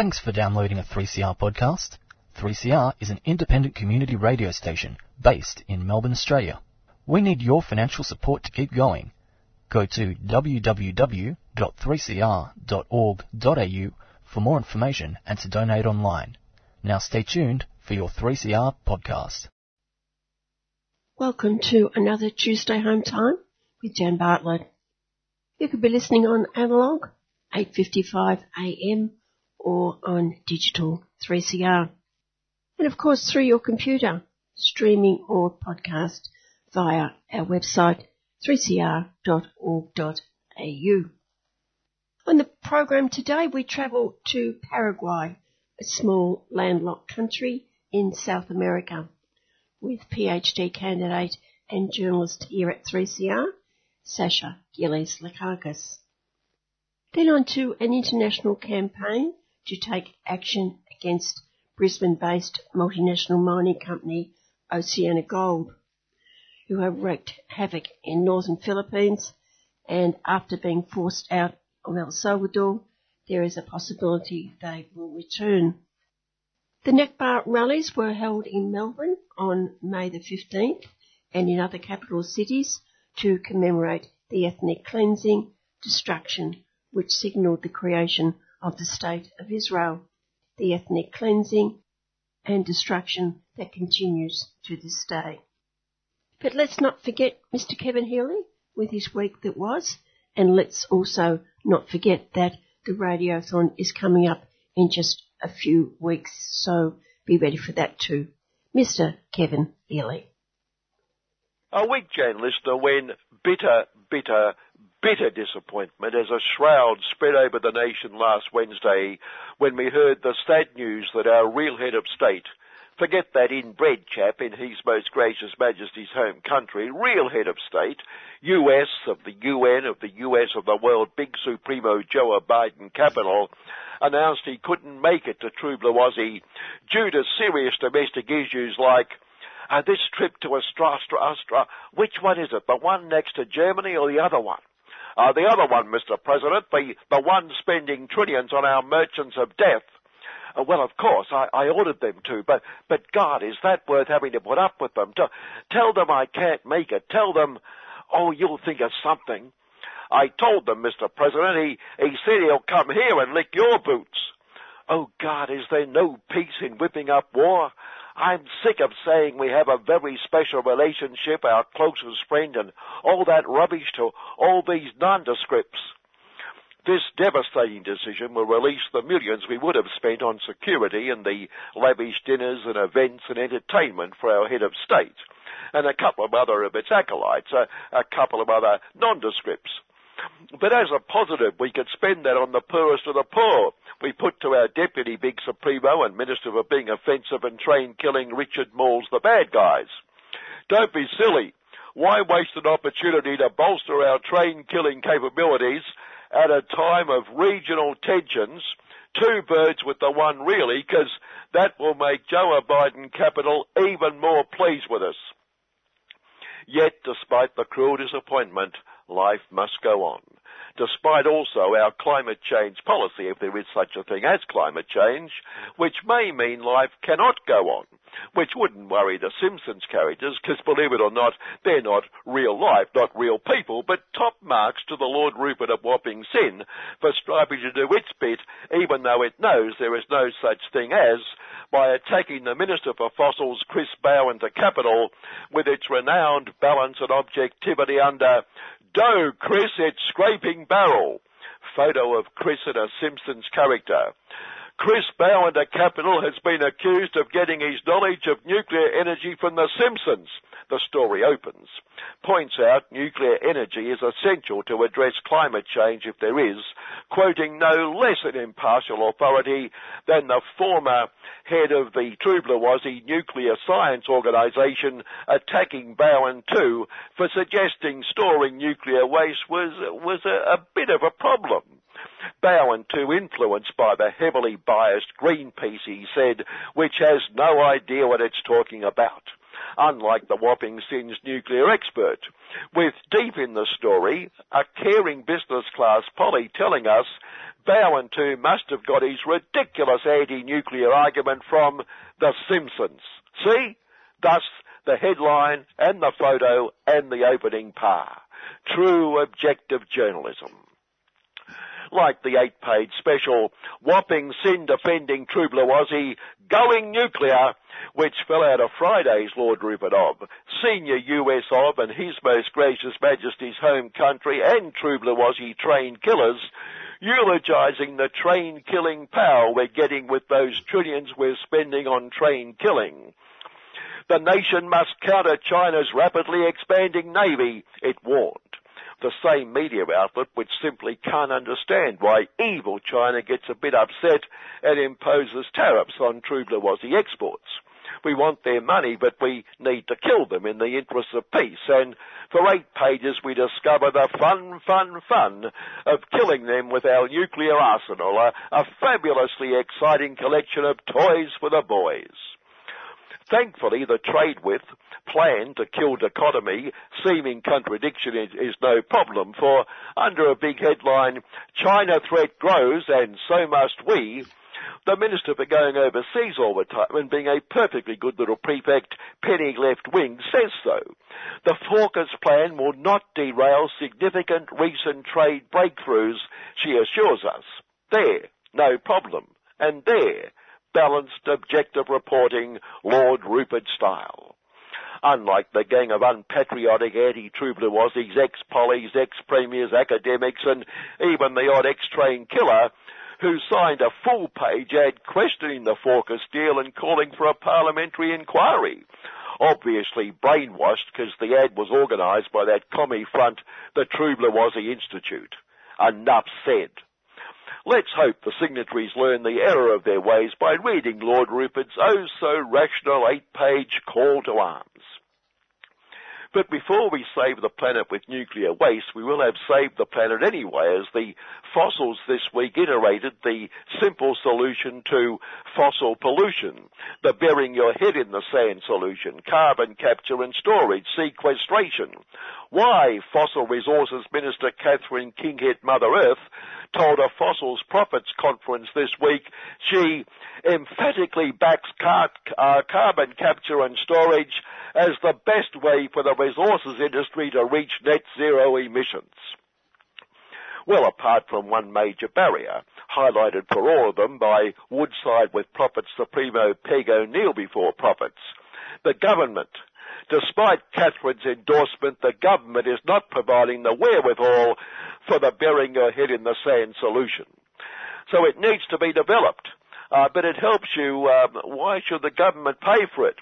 Thanks for downloading a 3CR podcast. 3CR is an independent community radio station based in Melbourne, Australia. We need your financial support to keep going. Go to www.3cr.org.au for more information and to donate online. Now stay tuned for your 3CR podcast. Welcome to another Tuesday Home Time with Jan Bartlett. You could be listening on analog, 8.55 AM, or on digital 3CR. And of course through your computer, streaming or podcast via our website 3cr.org.au. On the program today we travel to Paraguay, a small landlocked country in South America, with PhD candidate and journalist here at 3CR, Sasha Gillies Lekakis. Then on to an international campaign to take action against Brisbane-based multinational mining company OceanaGold, who have wreaked havoc in northern Philippines and after being forced out of El Salvador, there is a possibility they will return. The Nakba rallies were held in Melbourne on May the 15th and in other capital cities to commemorate the ethnic cleansing, destruction, which signalled the creation of the State of Israel, the ethnic cleansing and destruction that continues to this day. But let's not forget Mr. Kevin Healy with his week that was, and let's also not forget that the Radiothon is coming up in just a few weeks, so be ready for that too. Mr. Kevin Healy. A week, Jan listener, when bitter, bitter, bitter disappointment as a shroud spread over the nation last Wednesday when we heard the sad news that our real head of state, forget that inbred chap in His Most Gracious Majesty's home country, real head of state, US of the UN, of the US of the world, big supremo Joe Biden capital, announced he couldn't make it to True due to serious domestic issues like uh, this trip to Astra, Astra, Astra, which one is it? The one next to Germany or the other one? Uh, the other one, Mr. President, the, the one spending trillions on our merchants of death. Uh, well, of course, I, I ordered them to, but, but God, is that worth having to put up with them? To, tell them I can't make it. Tell them, oh, you'll think of something. I told them, Mr. President, he, he said he'll come here and lick your boots. Oh God, is there no peace in whipping up war? I'm sick of saying we have a very special relationship, our closest friend, and all that rubbish to all these nondescripts. This devastating decision will release the millions we would have spent on security and the lavish dinners and events and entertainment for our head of state, and a couple of other of its acolytes, a, a couple of other nondescripts. But as a positive, we could spend that on the poorest of the poor. We put to our Deputy Big Supremo and Minister for being offensive and train killing Richard Marles the bad guys. Don't be silly. Why waste an opportunity to bolster our train killing capabilities at a time of regional tensions? Two birds with the one really, because that will make Joe Biden capital even more pleased with us. Yet, despite the cruel disappointment, life must go on. Despite also our climate change policy, if there is such a thing as climate change, which may mean life cannot go on, which wouldn't worry the Simpsons characters, because believe it or not, they're not real life, not real people, but top marks to the Lord Rupert of Wapping Sin for striving to do its bit, even though it knows there is no such thing as, by attacking the Minister for Fossils, Chris Bowen, to Capital, with its renowned balance and objectivity under Dough, Chris, it's scraping barrel. Photo of Chris in a Simpsons character. Chris Bowen to Capital has been accused of getting his knowledge of nuclear energy from The Simpsons. The story opens. Points out nuclear energy is essential to address climate change if there is, quoting no less an impartial authority than the former head of the Aussie Nuclear Science Organisation attacking Bowen too for suggesting storing nuclear waste was, was a, a bit of a problem. Bowen too influenced by the heavily biased Greenpeace, he said, which has no idea what it's talking about unlike the Wapping Sins nuclear expert. With deep in the story, a caring business class Polly telling us Bowen too must have got his ridiculous anti-nuclear argument from The Simpsons. See? Thus, the headline and the photo and the opening par. True objective journalism like the eight-page special Whopping Sin Defending True Aussie Going Nuclear, which fell out of Friday's Lord Rupert Ob, senior US Ob and His Most Gracious Majesty's home country and True Blue Aussie trained killers, eulogising the train killing power we're getting with those trillions we're spending on train killing. The nation must counter China's rapidly expanding navy, it warned the same media outlet which simply can't understand why evil China gets a bit upset and imposes tariffs on blue exports. We want their money, but we need to kill them in the interests of peace. And for eight pages we discover the fun, fun, fun of killing them with our nuclear arsenal, a, a fabulously exciting collection of toys for the boys. Thankfully, the trade with plan to kill dichotomy, seeming contradiction is, is, no problem, for under a big headline, China threat grows and so must we, the Minister for going overseas all the time and being a perfectly good little prefect, penny left wing, says so. The AUKUS plan will not derail significant recent trade breakthroughs, she assures us. There, no problem. And there, balanced, objective reporting, Lord Rupert style. Unlike the gang of unpatriotic Aussies, ex-pollies, ex-premiers, academics, and even the odd ex-train killer, who signed a full-page ad questioning the AUKUS deal and calling for a parliamentary inquiry. Obviously brainwashed because the ad was organised by that commie front, the Blue Aussie Institute. Enough said. Let's hope the signatories learn the error of their ways by reading Lord Rupert's oh so rational eight-page call to arms. But before we save the planet with nuclear waste, we will have saved the planet anyway as the fossils this week iterated the simple solution to fossil pollution, the burying your head in the sand solution, carbon capture and storage, sequestration. Why Fossil Resources Minister Catherine Kinghead Mother Earth told a Fossils Profits conference this week she emphatically backs car- uh, carbon capture and storage as the best way for the resources industry to reach net zero emissions. Well, apart from one major barrier, highlighted for all of them by Woodside with Profits Supremo Peg O'Neill before Profits, the government Despite Catherine's endorsement, the government is not providing the wherewithal for the burying your head in the sand solution. So it needs to be developed. Uh, but it helps you. Um, why should the government pay for it?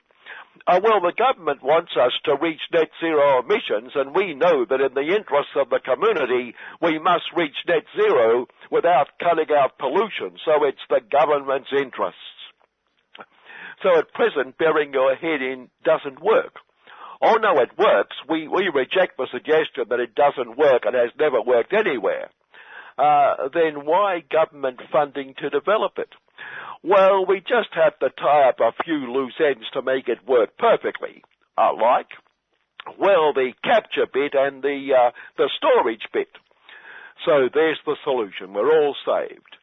Uh, well, the government wants us to reach net zero emissions, and we know that in the interests of the community, we must reach net zero without cutting out pollution. So it's the government's interests. So at present, burying your head in doesn't work. Oh no, it works. We, we reject the suggestion that it doesn't work and has never worked anywhere. Uh, then why government funding to develop it? Well, we just have to tie up a few loose ends to make it work perfectly. Uh, like, well, the capture bit and the, uh, the storage bit. So there's the solution. We're all saved.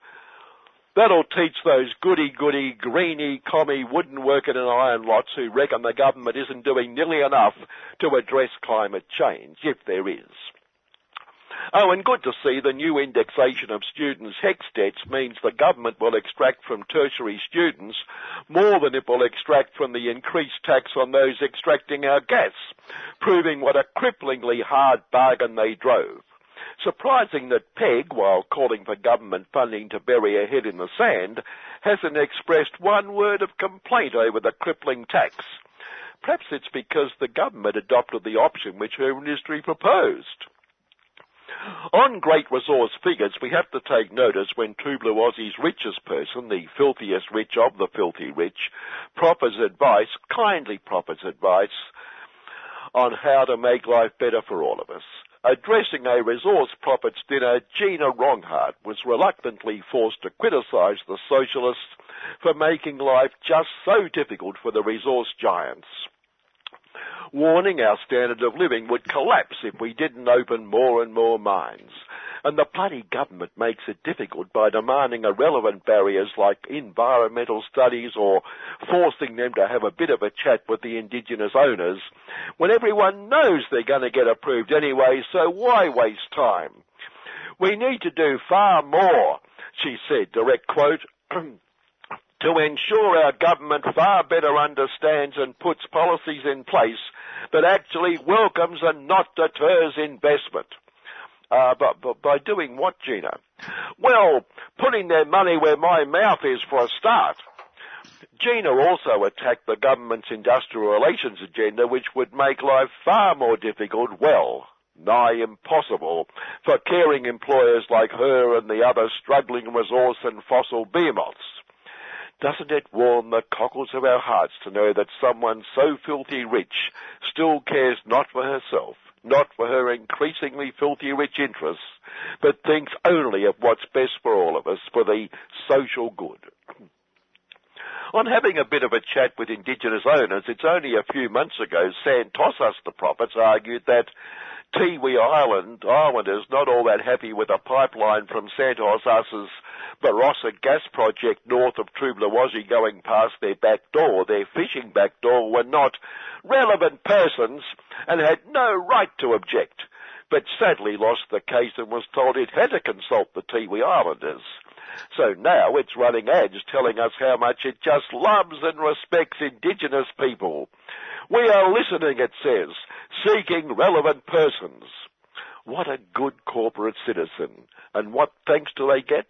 That'll teach those goody-goody, greeny, commie, wooden working and iron lots who reckon the government isn't doing nearly enough to address climate change, if there is. Oh, and good to see the new indexation of students' HECS debts means the government will extract from tertiary students more than it will extract from the increased tax on those extracting our gas, proving what a cripplingly hard bargain they drove. Surprising that PEG, while calling for government funding to bury her head in the sand, hasn't expressed one word of complaint over the crippling tax. Perhaps it's because the government adopted the option which her ministry proposed. On great resource figures, we have to take notice when True Blue Aussie's richest person, the filthiest rich of the filthy rich, proffers advice, kindly proffers advice, on how to make life better for all of us. Addressing a resource profits dinner, Gina Rinehart was reluctantly forced to criticise the socialists for making life just so difficult for the resource giants. Warning our standard of living would collapse if we didn't open more and more mines. And the bloody government makes it difficult by demanding irrelevant barriers like environmental studies or forcing them to have a bit of a chat with the indigenous owners when everyone knows they're going to get approved anyway, so why waste time? We need to do far more, she said, direct quote, to ensure our government far better understands and puts policies in place that actually welcomes and not deters investment. Uh, but, but by doing what, Gina? Well, putting their money where my mouth is for a start. Gina also attacked the government's industrial relations agenda, which would make life far more difficult, well, nigh impossible, for caring employers like her and the other struggling resource and fossil behemoths. Doesn't it warm the cockles of our hearts to know that someone so filthy rich still cares not for herself, not for her increasingly filthy rich interests, but thinks only of what's best for all of us, for the social good. On having a bit of a chat with Indigenous owners, it's only a few months ago Santos the prophets argued that Tiwi Island islanders not all that happy with a pipeline from Santos Us's Barossa gas project north of Trublawazi going past their back door, their fishing back door, were not relevant persons and had no right to object, but sadly lost the case and was told it had to consult the Tiwi Islanders. So now it's running ads telling us how much it just loves and respects indigenous people. We are listening, it says, seeking relevant persons. What a good corporate citizen. And what thanks do they get?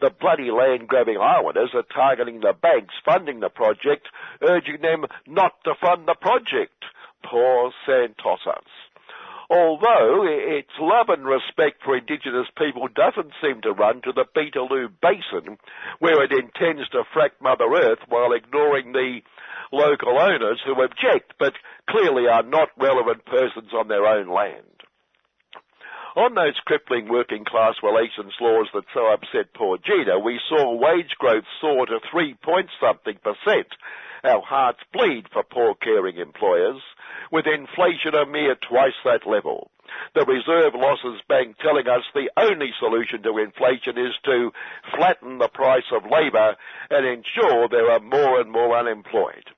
The bloody land grabbing islanders are targeting the banks funding the project, urging them not to fund the project. Poor Santosas. Although its love and respect for indigenous people doesn't seem to run to the Beetaloo Basin, where it intends to frack Mother Earth while ignoring the local owners who object, but clearly are not relevant persons on their own land. On those crippling working class relations laws that so upset poor Gina, we saw wage growth soar to three point something percent. Our hearts bleed for poor caring employers, with inflation a mere twice that level. The Reserve Losses Bank telling us the only solution to inflation is to flatten the price of labour and ensure there are more and more unemployed.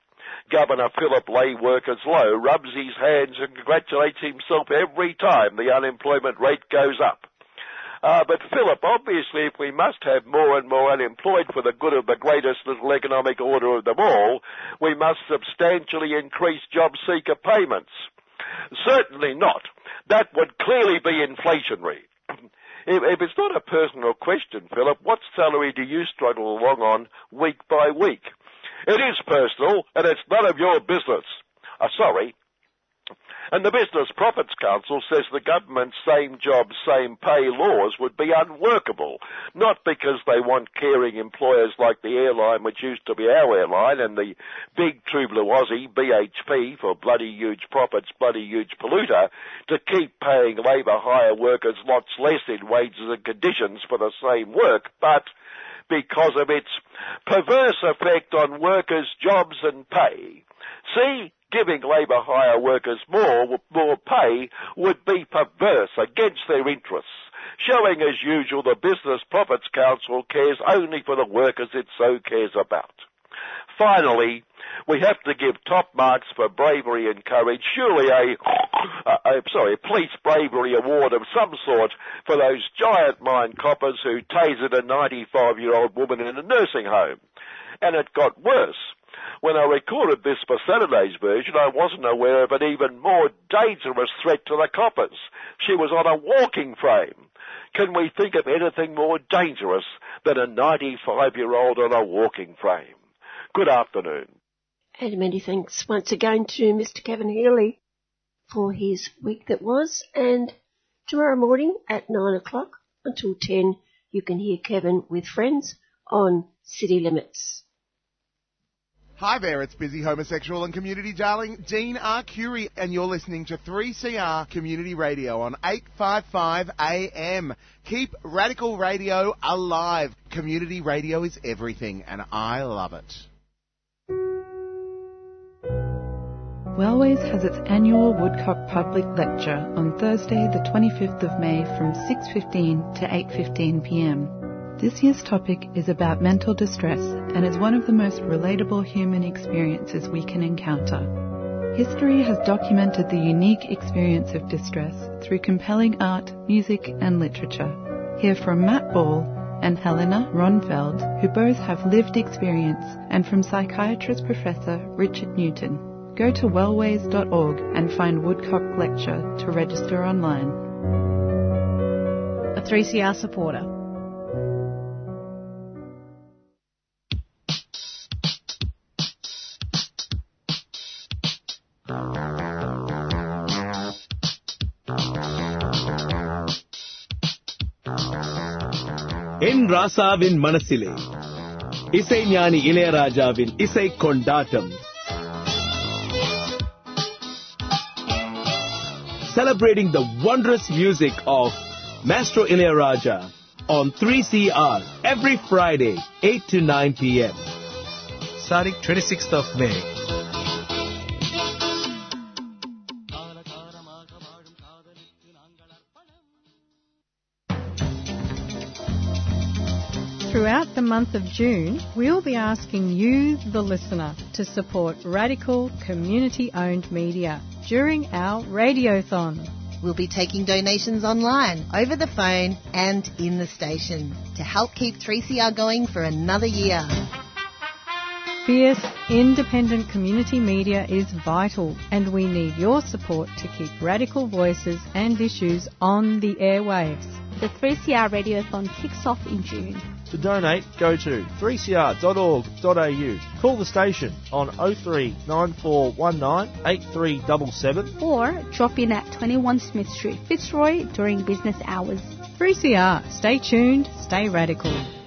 Governor Philip Lay Workers Low rubs his hands and congratulates himself every time the unemployment rate goes up. Uh, but Philip, obviously if we must have more and more unemployed for the good of the greatest little economic order of them all, we must substantially increase job seeker payments. Certainly not. That would clearly be inflationary. If, if, it's not a personal question, Philip, what salary do you struggle along on week by week? It is personal, and it's none of your business. Uh, sorry. And the Business Profits Council says the government's same job, same pay laws would be unworkable, not because they want caring employers like the airline which used to be our airline and the big Trublawazi, BHP, for bloody huge profits, bloody huge polluter, to keep paying labour hire workers lots less in wages and conditions for the same work, but because of its perverse effect on workers' jobs and pay. See, giving labour hire workers more, more pay would be perverse against their interests, showing as usual the Business Profits Council cares only for the workers it so cares about. Finally, we have to give top marks for bravery and courage. Surely a, a, a sorry, a police bravery award of some sort for those giant mine coppers who tasered a 95 year old woman in a nursing home. And it got worse. When I recorded this for Saturday's version, I wasn't aware of an even more dangerous threat to the coppers. She was on a walking frame. Can we think of anything more dangerous than a 95 year old on a walking frame? Good afternoon. And many thanks once again to Mr. Kevin Healy for his week that was. And tomorrow morning at 9 o'clock until 10, you can hear Kevin with friends on City Limits. Hi there, it's busy homosexual and community darling Dean R. Curie, and you're listening to 3CR Community Radio on 855 AM. Keep radical radio alive. Community radio is everything, and I love it. Wellways has its annual Woodcock Public Lecture on Thursday the 25th of May from 6.15 to 8.15 pm. This year's topic is about mental distress and is one of the most relatable human experiences we can encounter. History has documented the unique experience of distress through compelling art, music and literature. Hear from Matt Ball and Helena Roennfeldt, who both have lived experience, and from psychiatrist Professor Richard Newton. Go to wellways.org and find Woodcock Lecture to register online. A 3CR supporter. என் ராசாவின் மனசிலே இசைஞானி இளையராஜாவின் இசை கொண்டாட்டம் celebrating the wondrous music of Maestro Ilayaraja on 3CR every Friday, 8 to 9 p.m. Starting 26th of May. the month of June, we'll be asking you, the listener, to support radical community owned media during our radiothon. We'll be taking donations online, over the phone, and in the station to help keep 3CR going for another year. Fierce, independent community media is vital, and we need your support to keep radical voices and issues on the airwaves. The 3CR Radiothon kicks off in June. To donate, go to 3cr.org.au. Call the station on 03 9419 8377 or drop in at 21 Smith Street, Fitzroy during business hours. 3CR, stay tuned, stay radical.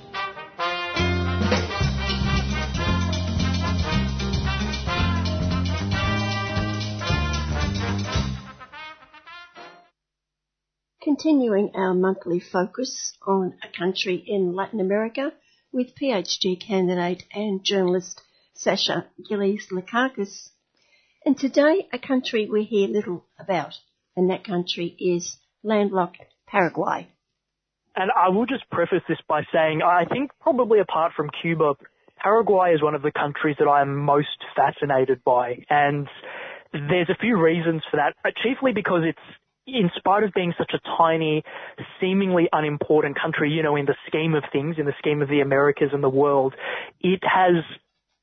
Continuing our monthly focus on a country in Latin America with PhD candidate and journalist Sasha Gillies Lekakis. And today, a country we hear little about, and that country is landlocked Paraguay. And I will just preface this by saying I think probably apart from Cuba, Paraguay is one of the countries that I am most fascinated by. And there's a few reasons for that, chiefly because it's in spite of being such a tiny, seemingly unimportant country, you know, in the scheme of things, in the scheme of the Americas and the world, it has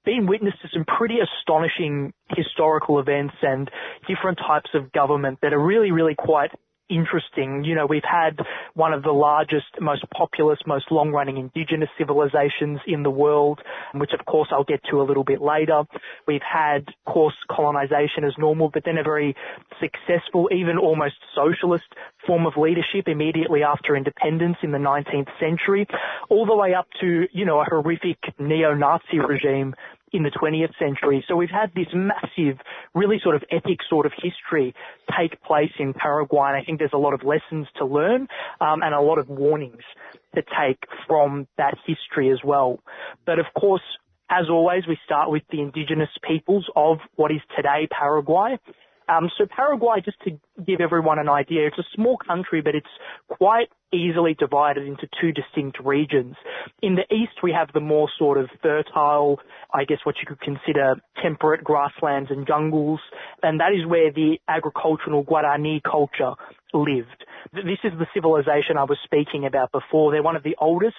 been witness to some pretty astonishing historical events and different types of government that are really, really quite interesting. You know, we've had one of the largest, most populous, most long-running indigenous civilizations in the world, which of course I'll get to a little bit later. We've had, of course, colonization as normal, but then a very successful, even almost socialist form of leadership immediately after independence in the 19th century, all the way up to, you know, a horrific neo-Nazi regime in the 20th century. So we've had this massive, really sort of epic sort of history take place in Paraguay. And I think there's a lot of lessons to learn um, and a lot of warnings to take from that history as well. But of course, as always, we start with the indigenous peoples of what is today Paraguay. Um, so Paraguay, just to give everyone an idea, it's a small country, but it's quite easily divided into two distinct regions. In the east, we have the more sort of fertile, I guess what you could consider temperate grasslands and jungles, and that is where the agricultural Guarani culture lived. This is the civilization I was speaking about before. They're one of the oldest.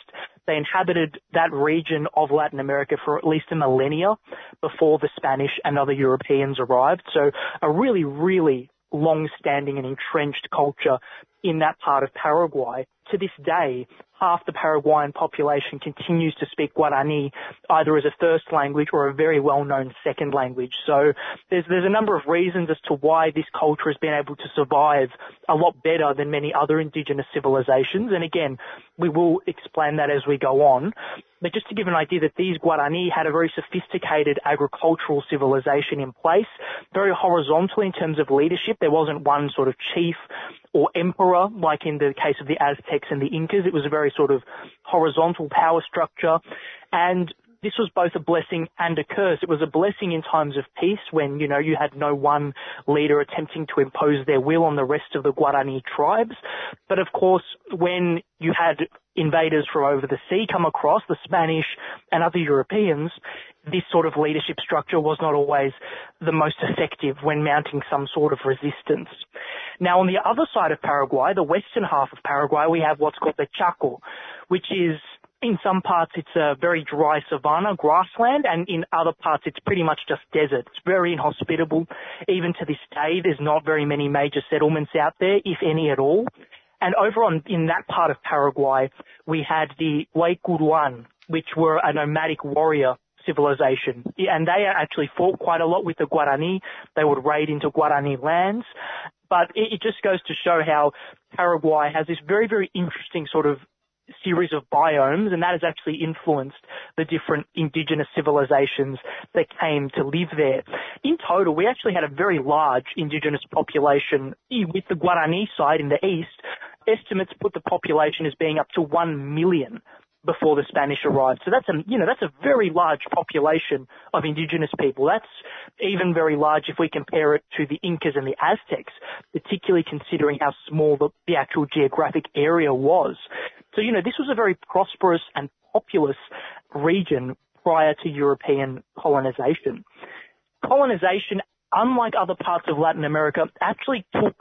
They inhabited that region of Latin America for at least a millennia before the Spanish and other Europeans arrived. So a really, really long-standing and entrenched culture in that part of Paraguay. To this day, half the Paraguayan population continues to speak Guarani either as a first language or a very well-known second language. So there's, there's a number of reasons as to why this culture has been able to survive a lot better than many other indigenous civilizations. And again, we will explain that as we go on. But just to give an idea that these Guarani had a very sophisticated agricultural civilization in place, very horizontal in terms of leadership. There wasn't one sort of chief or emperor like in the case of the Aztecs and the Incas. It was a very sort of horizontal power structure. And this was both a blessing and a curse. It was a blessing in times of peace when, you know, you had no one leader attempting to impose their will on the rest of the Guarani tribes. But of course, when you had invaders from over the sea come across, the Spanish and other Europeans, this sort of leadership structure was not always the most effective when mounting some sort of resistance. Now on the other side of Paraguay, the western half of Paraguay, we have what's called the Chaco, which is in some parts it's a very dry savanna, grassland, and in other parts it's pretty much just desert. It's very inhospitable. Even to this day, there's not very many major settlements out there, if any at all. And over on, in that part of Paraguay, we had the Guaycuruan, which were a nomadic warrior civilization. And they actually fought quite a lot with the Guarani. They would raid into Guarani lands. But it just goes to show how Paraguay has this very, very interesting sort of series of biomes, and that has actually influenced the different indigenous civilizations that came to live there. In total, we actually had a very large indigenous population with the Guarani side in the east, estimates put the population as being up to 1 million before the Spanish arrived. So that's a, you know, that's a very large population of indigenous people. That's even very large if we compare it to the Incas and the Aztecs, particularly considering how small the, the actual geographic area was. So, you know, this was a very prosperous and populous region prior to European colonization. Colonization, unlike other parts of Latin America, actually took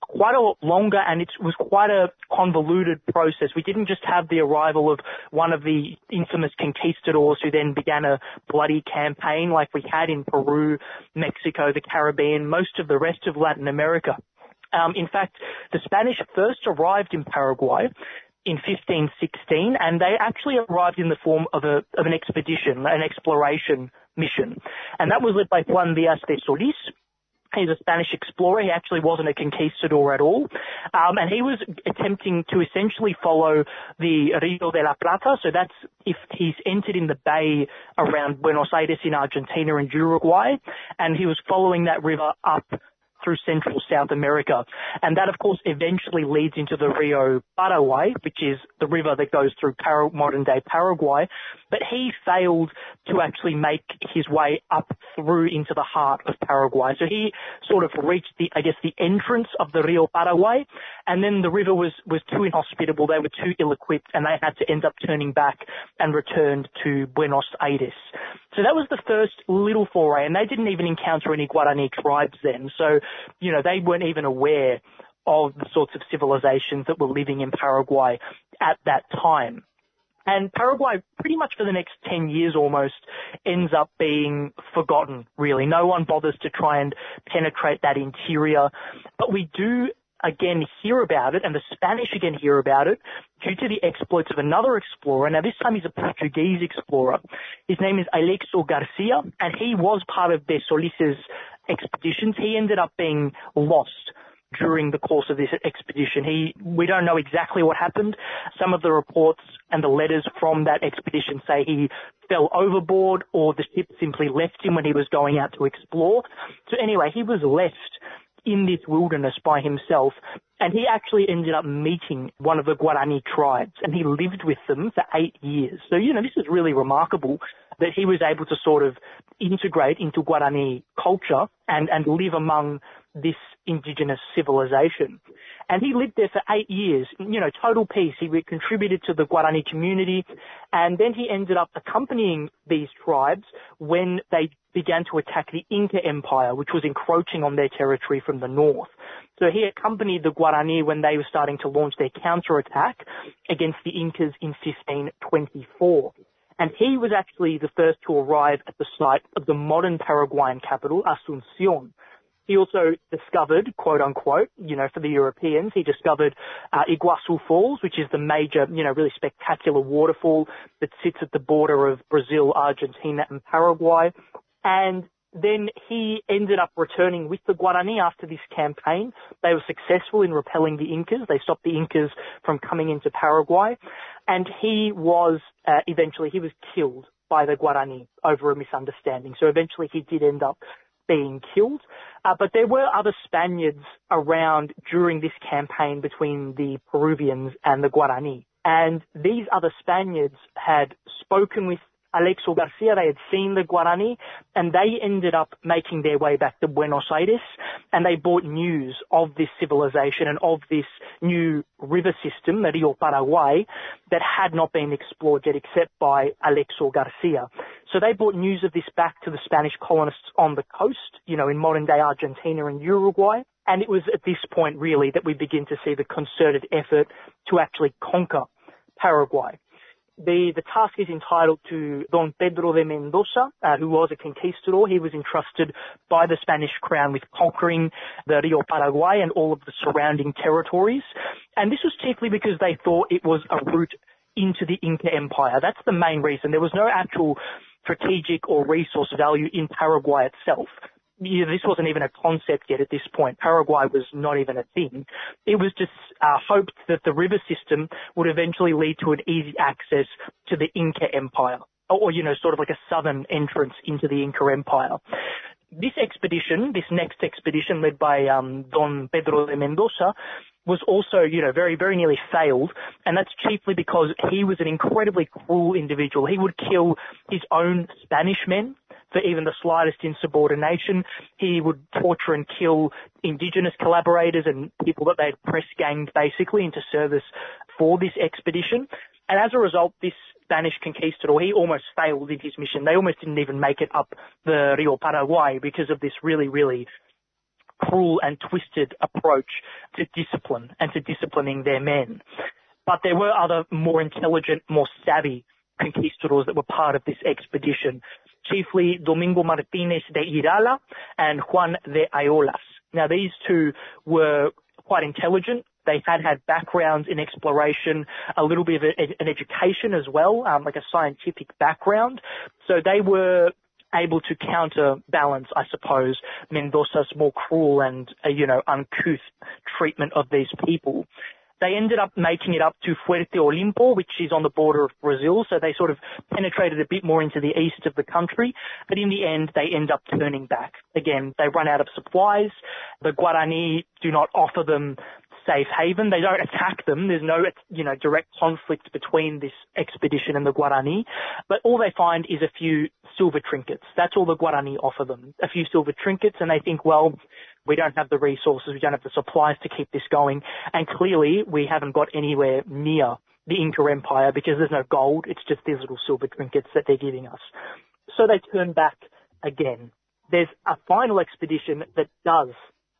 quite a lot longer and it was quite a convoluted process. We didn't just have the arrival of one of the infamous conquistadors who then began a bloody campaign like we had in Peru, Mexico, the Caribbean, most of the rest of Latin America. Um, in fact, the Spanish first arrived in Paraguay in 1516 and they actually arrived in the form of, a, of an expedition, an exploration mission. And that was led by Juan Diaz de Solis, He's a Spanish explorer. He actually wasn't a conquistador at all. Um, and he was attempting to essentially follow the Rio de la Plata. So that's if he's entered in the bay around Buenos Aires in Argentina and Uruguay. And he was following that river up through Central South America. And that, of course, eventually leads into the Rio Paraguay, which is the river that goes through modern day Paraguay. But he failed to actually make his way up through into the heart of Paraguay. So he sort of reached the, I guess, the entrance of the Rio Paraguay, and then the river was, was too inhospitable. They were too ill-equipped, and they had to end up turning back and returned to Buenos Aires. So that was the first little foray, and they didn't even encounter any Guarani tribes then. So you know, they weren't even aware of the sorts of civilizations that were living in Paraguay at that time. And Paraguay, pretty much for the next 10 years almost, ends up being forgotten, really. No one bothers to try and penetrate that interior. But we do again hear about it, and the Spanish again hear about it, due to the exploits of another explorer. Now, this time he's a Portuguese explorer. His name is Aleixo Garcia, and he was part of de Solis's expeditions. He ended up being lost during the course of this expedition. He, we don't know exactly what happened. Some of the reports and the letters from that expedition say he fell overboard or the ship simply left him when he was going out to explore. So anyway, he was left in this wilderness by himself and he actually ended up meeting one of the Guarani tribes and he lived with them for eight years. So, you know, this is really remarkable that he was able to sort of integrate into Guarani culture and, and live among this indigenous civilization. And he lived there for eight years, you know, total peace. He contributed to the Guarani community and then he ended up accompanying these tribes when they began to attack the Inca Empire, which was encroaching on their territory from the north. So he accompanied the Guarani when they were starting to launch their counterattack against the Incas in 1524 and he was actually the first to arrive at the site of the modern Paraguayan capital, Asuncion. He also discovered, quote unquote, you know, for the Europeans, he discovered uh, Iguazu Falls, which is the major, you know, really spectacular waterfall that sits at the border of Brazil, Argentina, and Paraguay. And then he ended up returning with the Guarani after this campaign. They were successful in repelling the Incas. They stopped the Incas from coming into Paraguay. And he was, uh, eventually, he was killed by the Guarani over a misunderstanding. So eventually he did end up being killed. Uh, but there were other Spaniards around during this campaign between the Peruvians and the Guarani. And these other Spaniards had spoken with Aleixo Garcia, they had seen the Guarani, and they ended up making their way back to Buenos Aires, and they brought news of this civilization and of this new river system, the Rio Paraguay, that had not been explored yet except by Aleixo Garcia. So they brought news of this back to the Spanish colonists on the coast, you know, in modern day Argentina and Uruguay. And it was at this point really that we begin to see the concerted effort to actually conquer Paraguay. The, the task is entitled to Don Pedro de Mendoza, uh, who was a conquistador. He was entrusted by the Spanish crown with conquering the Rio Paraguay and all of the surrounding territories. And this was chiefly because they thought it was a route into the Inca Empire. That's the main reason. There was no actual strategic or resource value in Paraguay itself yeah, this wasn't even a concept yet at this point. Paraguay was not even a thing. It was just uh, hoped that the river system would eventually lead to an easy access to the Inca Empire, or you know, sort of like a southern entrance into the Inca Empire. This expedition, this next expedition led by um, Don Pedro de Mendoza, was also, you know, very, very nearly failed, and that's chiefly because he was an incredibly cruel individual. He would kill his own Spanish men for even the slightest insubordination. He would torture and kill indigenous collaborators and people that they'd press ganged basically into service for this expedition. And as a result, this Spanish conquistador, he almost failed in his mission. They almost didn't even make it up the Rio Paraguay because of this really, really cruel and twisted approach to discipline and to disciplining their men. But there were other more intelligent, more savvy conquistadors that were part of this expedition chiefly Domingo Martinez de Irala and Juan de Ayolas. Now these two were quite intelligent. They had had backgrounds in exploration, a little bit of an education as well, um, like a scientific background. So they were able to counterbalance, I suppose, Mendoza's more cruel and, uh, you know, uncouth treatment of these people. They ended up making it up to Fuerte Olimpo, which is on the border of Brazil, so they sort of penetrated a bit more into the east of the country, but in the end they end up turning back. Again, they run out of supplies. The Guarani do not offer them safe haven. They don't attack them. There's no, you know, direct conflict between this expedition and the Guarani. But all they find is a few silver trinkets. That's all the Guarani offer them. A few silver trinkets and they think, well, we don't have the resources, we don't have the supplies to keep this going, and clearly we haven't got anywhere near the Inca Empire because there's no gold, it's just these little silver trinkets that they're giving us. So they turn back again. There's a final expedition that does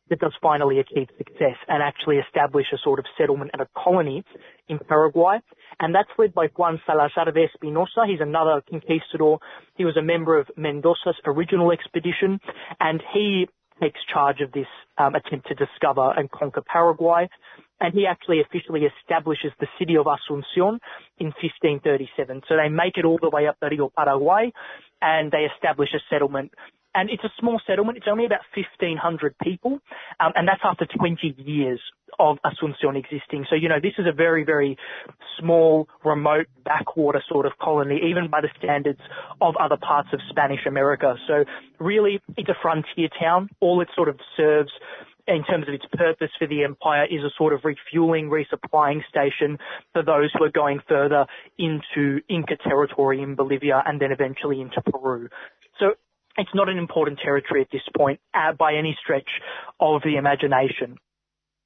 that does finally achieve success and actually establish a sort of settlement and a colony in Paraguay. And that's led by Juan Salazar de Espinosa. He's another conquistador. He was a member of Mendoza's original expedition and he takes charge of this um, attempt to discover and conquer Paraguay. And he actually officially establishes the city of Asuncion in 1537. So they make it all the way up the Rio Paraguay and they establish a settlement and it's a small settlement. It's only about 1,500 people, um, and that's after 20 years of Asuncion existing. So, you know, this is a very, very small, remote, backwater sort of colony, even by the standards of other parts of Spanish America. So, really, it's a frontier town. All it sort of serves in terms of its purpose for the empire is a sort of refueling, resupplying station for those who are going further into Inca territory in Bolivia and then eventually into Peru. So it's not an important territory at this point uh, by any stretch of the imagination.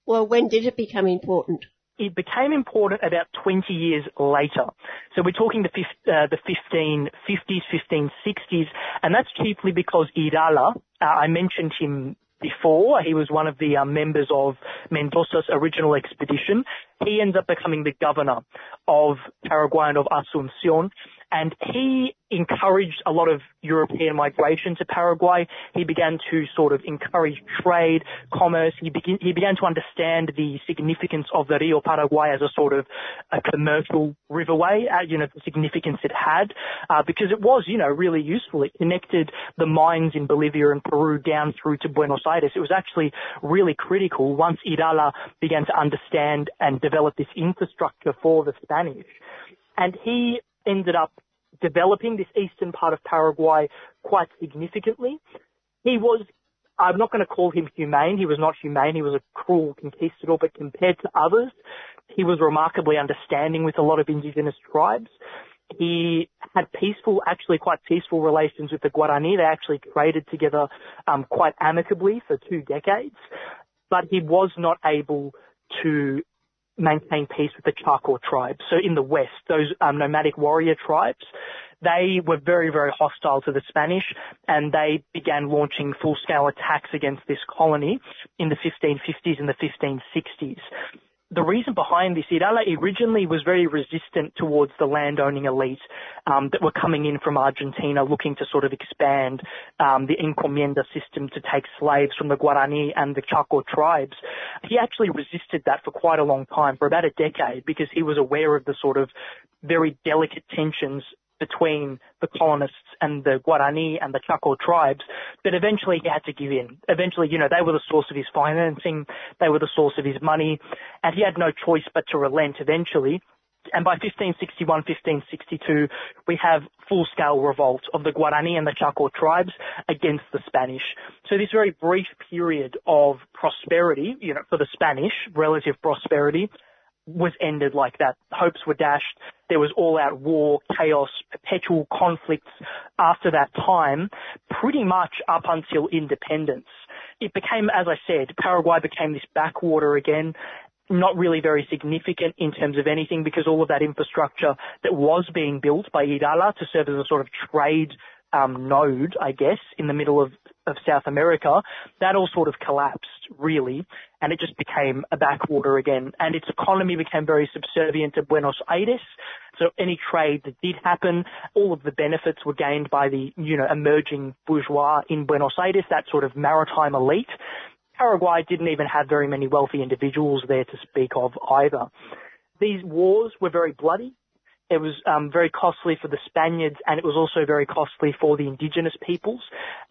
Well, when did it become important? It became important about 20 years later. So we're talking the, uh, the 1550s, 1560s, and that's chiefly because Irala, uh, I mentioned him before. He was one of the uh, members of Mendoza's original expedition. He ends up becoming the governor of Paraguay and of Asuncion, and he encouraged a lot of European migration to Paraguay. He began to sort of encourage trade, commerce. He, he began to understand the significance of the Rio Paraguay as a sort of a commercial riverway, uh, you know, the significance it had, uh, because it was, you know, really useful. It connected the mines in Bolivia and Peru down through to Buenos Aires. It was actually really critical once Irala began to understand and develop this infrastructure for the Spanish. And he ended up developing this eastern part of Paraguay quite significantly. He was, I'm not going to call him humane. He was not humane. He was a cruel conquistador, but compared to others, he was remarkably understanding with a lot of indigenous tribes. he had peaceful, actually quite peaceful relations with the Guarani. They actually traded together um, quite amicably for two decades, but he was not able to maintain peace with the Chaco tribes. So in the west, those um, nomadic warrior tribes, they were very, very hostile to the Spanish and they began launching full-scale attacks against this colony in the 1550s and the 1560s the reason behind this, Irala originally was very resistant towards the landowning elite um, that were coming in from Argentina looking to sort of expand um, the encomienda system to take slaves from the Guarani and the Chaco tribes. He actually resisted that for quite a long time, for about a decade, because he was aware of the sort of very delicate tensions between the colonists and the Guarani and the Chaco tribes, but eventually he had to give in. Eventually, you know, they were the source of his financing, they were the source of his money, and he had no choice but to relent eventually. And by 1561, 1562, we have full-scale revolt of the Guarani and the Chaco tribes against the Spanish. So this very brief period of prosperity, you know, for the Spanish, relative prosperity, was ended like that. Hopes were dashed. There was all out war, chaos, perpetual conflicts after that time, pretty much up until independence. It became, as I said, Paraguay became this backwater again, not really very significant in terms of anything because all of that infrastructure that was being built by Irala to serve as a sort of trade um, node, I guess, in the middle of, of South America, that all sort of collapsed, really, and it just became a backwater again. And its economy became very subservient to Buenos Aires. So any trade that did happen, all of the benefits were gained by the, you know, emerging bourgeois in Buenos Aires, that sort of maritime elite. Paraguay didn't even have very many wealthy individuals there to speak of either. These wars were very bloody. It was um, very costly for the Spaniards and it was also very costly for the indigenous peoples.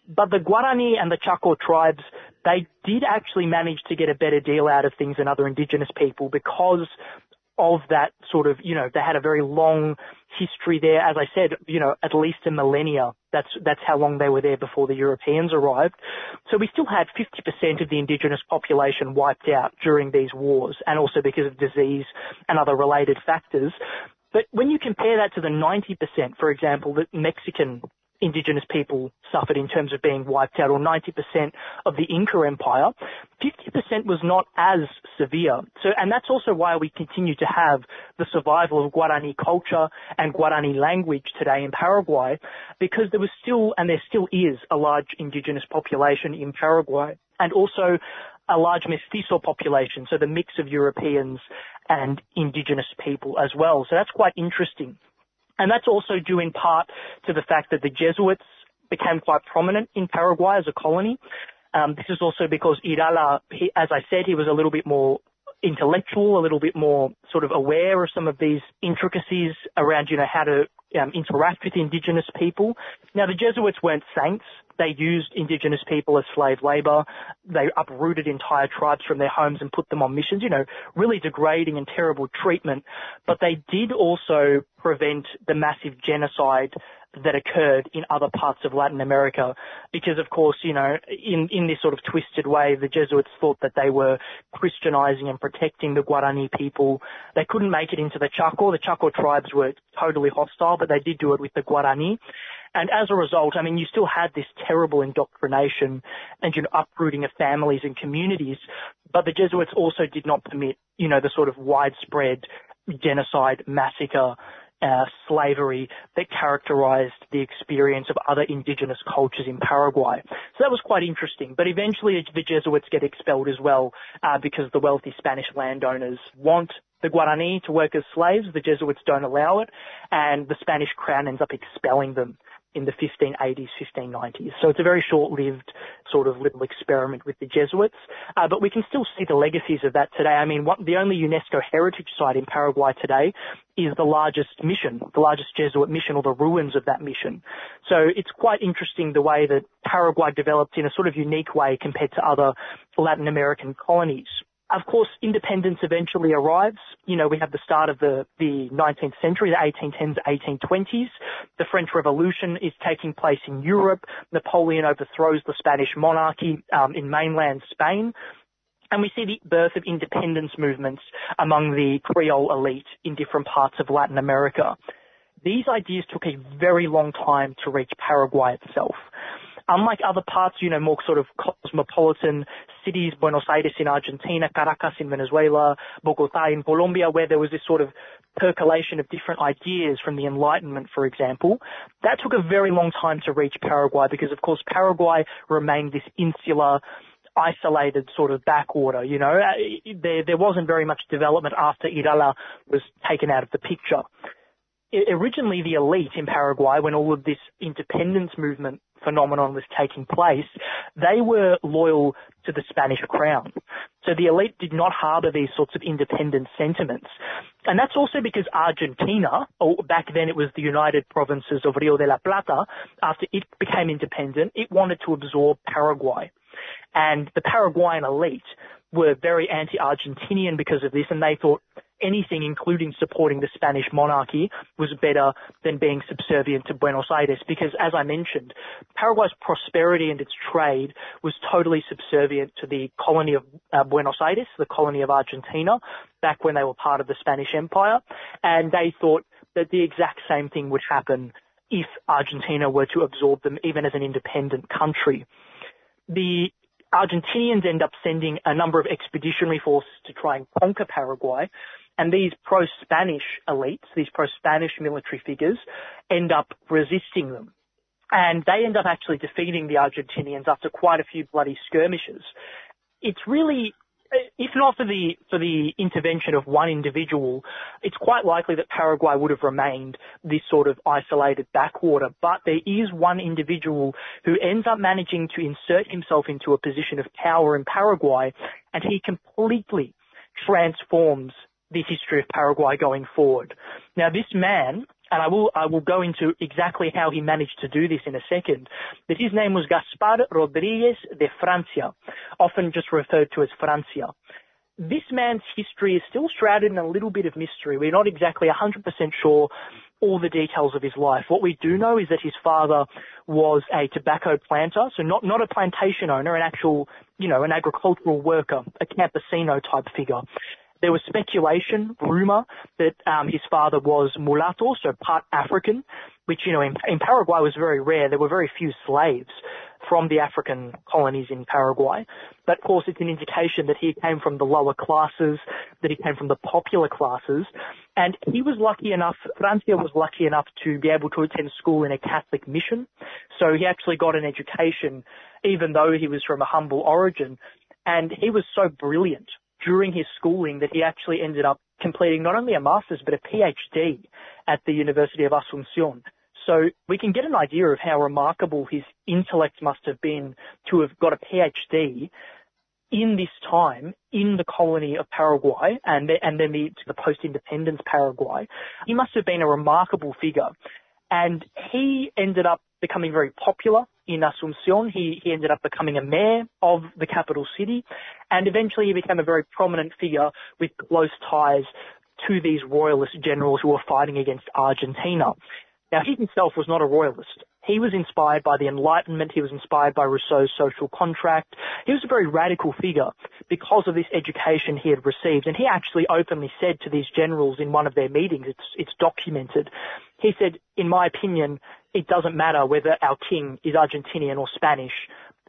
But the Guarani and the Chaco tribes, they did actually manage to get a better deal out of things than other indigenous people because of that sort of, you know, they had a very long history there. As I said, you know, at least a millennia. That's, that's how long they were there before the Europeans arrived. So we still had 50% of the indigenous population wiped out during these wars and also because of disease and other related factors. But when you compare that to the 90%, for example, that Mexican indigenous people suffered in terms of being wiped out, or 90% of the Inca Empire, 50% was not as severe. So, and that's also why we continue to have the survival of Guarani culture and Guarani language today in Paraguay, because there was still, and there still is, a large indigenous population in Paraguay, and also a large mestizo population, so the mix of Europeans and indigenous people as well. So that's quite interesting. And that's also due in part to the fact that the Jesuits became quite prominent in Paraguay as a colony. Um, this is also because Irala, he, as I said, he was a little bit more intellectual, a little bit more sort of aware of some of these intricacies around, you know, how to um, interact with indigenous people. Now, the Jesuits weren't saints. They used indigenous people as slave labor. They uprooted entire tribes from their homes and put them on missions, you know, really degrading and terrible treatment. But they did also prevent the massive genocide that occurred in other parts of Latin America because of course, you know, in, in this sort of twisted way, the Jesuits thought that they were Christianizing and protecting the Guarani people. They couldn't make it into the Chaco. The Chaco tribes were totally hostile, but they did do it with the Guarani. And as a result, I mean, you still had this terrible indoctrination and, you know, uprooting of families and communities, but the Jesuits also did not permit, you know, the sort of widespread genocide, massacre, uh, slavery that characterized the experience of other indigenous cultures in Paraguay. So that was quite interesting. But eventually the Jesuits get expelled as well uh, because the wealthy Spanish landowners want the Guarani to work as slaves. The Jesuits don't allow it, and the Spanish crown ends up expelling them in the 1580s, 1590s. So it's a very short-lived sort of little experiment with the Jesuits, uh, but we can still see the legacies of that today. I mean, what, the only UNESCO heritage site in Paraguay today is the largest mission, the largest Jesuit mission or the ruins of that mission. So it's quite interesting the way that Paraguay developed in a sort of unique way compared to other Latin American colonies. Of course, independence eventually arrives. You know, we have the start of the, the 19th century, the 1810s, 1820s. The French Revolution is taking place in Europe. Napoleon overthrows the Spanish monarchy um, in mainland Spain. And we see the birth of independence movements among the Creole elite in different parts of Latin America. these ideas took a very long time to reach Paraguay itself. Unlike other parts, you know, more sort of cosmopolitan cities, Buenos Aires in Argentina, Caracas in Venezuela, Bogota in Colombia, where there was this sort of percolation of different ideas from the Enlightenment, for example, that took a very long time to reach Paraguay because, of course, Paraguay remained this insular, isolated sort of backwater. You know, uh, there there wasn't very much development after Irala was taken out of the picture. Originally, the elite in Paraguay, when all of this independence movement phenomenon was taking place, they were loyal to the Spanish crown. So the elite did not harbour these sorts of independent sentiments. And that's also because Argentina, or back then it was the United Provinces of Rio de la Plata, after it became independent, it wanted to absorb Paraguay. And the Paraguayan elite were very anti-Argentinian because of this, and they thought anything, including supporting the Spanish monarchy, was better than being subservient to Buenos Aires because, as I mentioned, Paraguay's prosperity and its trade was totally subservient to the colony of uh, Buenos Aires, the colony of Argentina, back when they were part of the Spanish Empire, and they thought that the exact same thing would happen if Argentina were to absorb them even as an independent country. The Argentinians end up sending a number of expeditionary forces to try and conquer Paraguay, and these pro-Spanish elites, these pro-Spanish military figures, end up resisting them. And they end up actually defeating the Argentinians after quite a few bloody skirmishes. It's really if not for the for the intervention of one individual, it's quite likely that Paraguay would have remained this sort of isolated backwater. But there is one individual who ends up managing to insert himself into a position of power in Paraguay, and he completely transforms the history of Paraguay going forward. Now, this man, and I will, I will go into exactly how he managed to do this in a second, but his name was Gaspar Rodriguez de Francia, often just referred to as Francia. This man's history is still shrouded in a little bit of mystery. We're not exactly 100% sure all the details of his life. What we do know is that his father was a tobacco planter, so not, not a plantation owner, an actual, you know, an agricultural worker, a campesino type figure. There was speculation, rumor, that um, his father was mulatto, so part African, which, you know, in, in Paraguay was very rare. There were very few slaves from the African colonies in Paraguay. But of course, it's an indication that he came from the lower classes, that he came from the popular classes. And he was lucky enough, Francia was lucky enough to be able to attend school in a Catholic mission. So he actually got an education, even though he was from a humble origin. And he was so brilliant during his schooling that he actually ended up completing not only a master's but a PhD at the University of Asuncion. So we can get an idea of how remarkable his intellect must have been to have got a PhD in this time in the colony of Paraguay and, and then the, the post-independence Paraguay. He must have been a remarkable figure. And he ended up becoming very popular in Asuncion. He, he ended up becoming a mayor of the capital city, and eventually he became a very prominent figure with close ties to these royalist generals who were fighting against Argentina. Now, he himself was not a royalist. He was inspired by the Enlightenment. He was inspired by Rousseau's social contract. He was a very radical figure because of this education he had received. And he actually openly said to these generals in one of their meetings, it's, it's documented, he said, in my opinion, it doesn't matter whether our king is Argentinian or Spanish.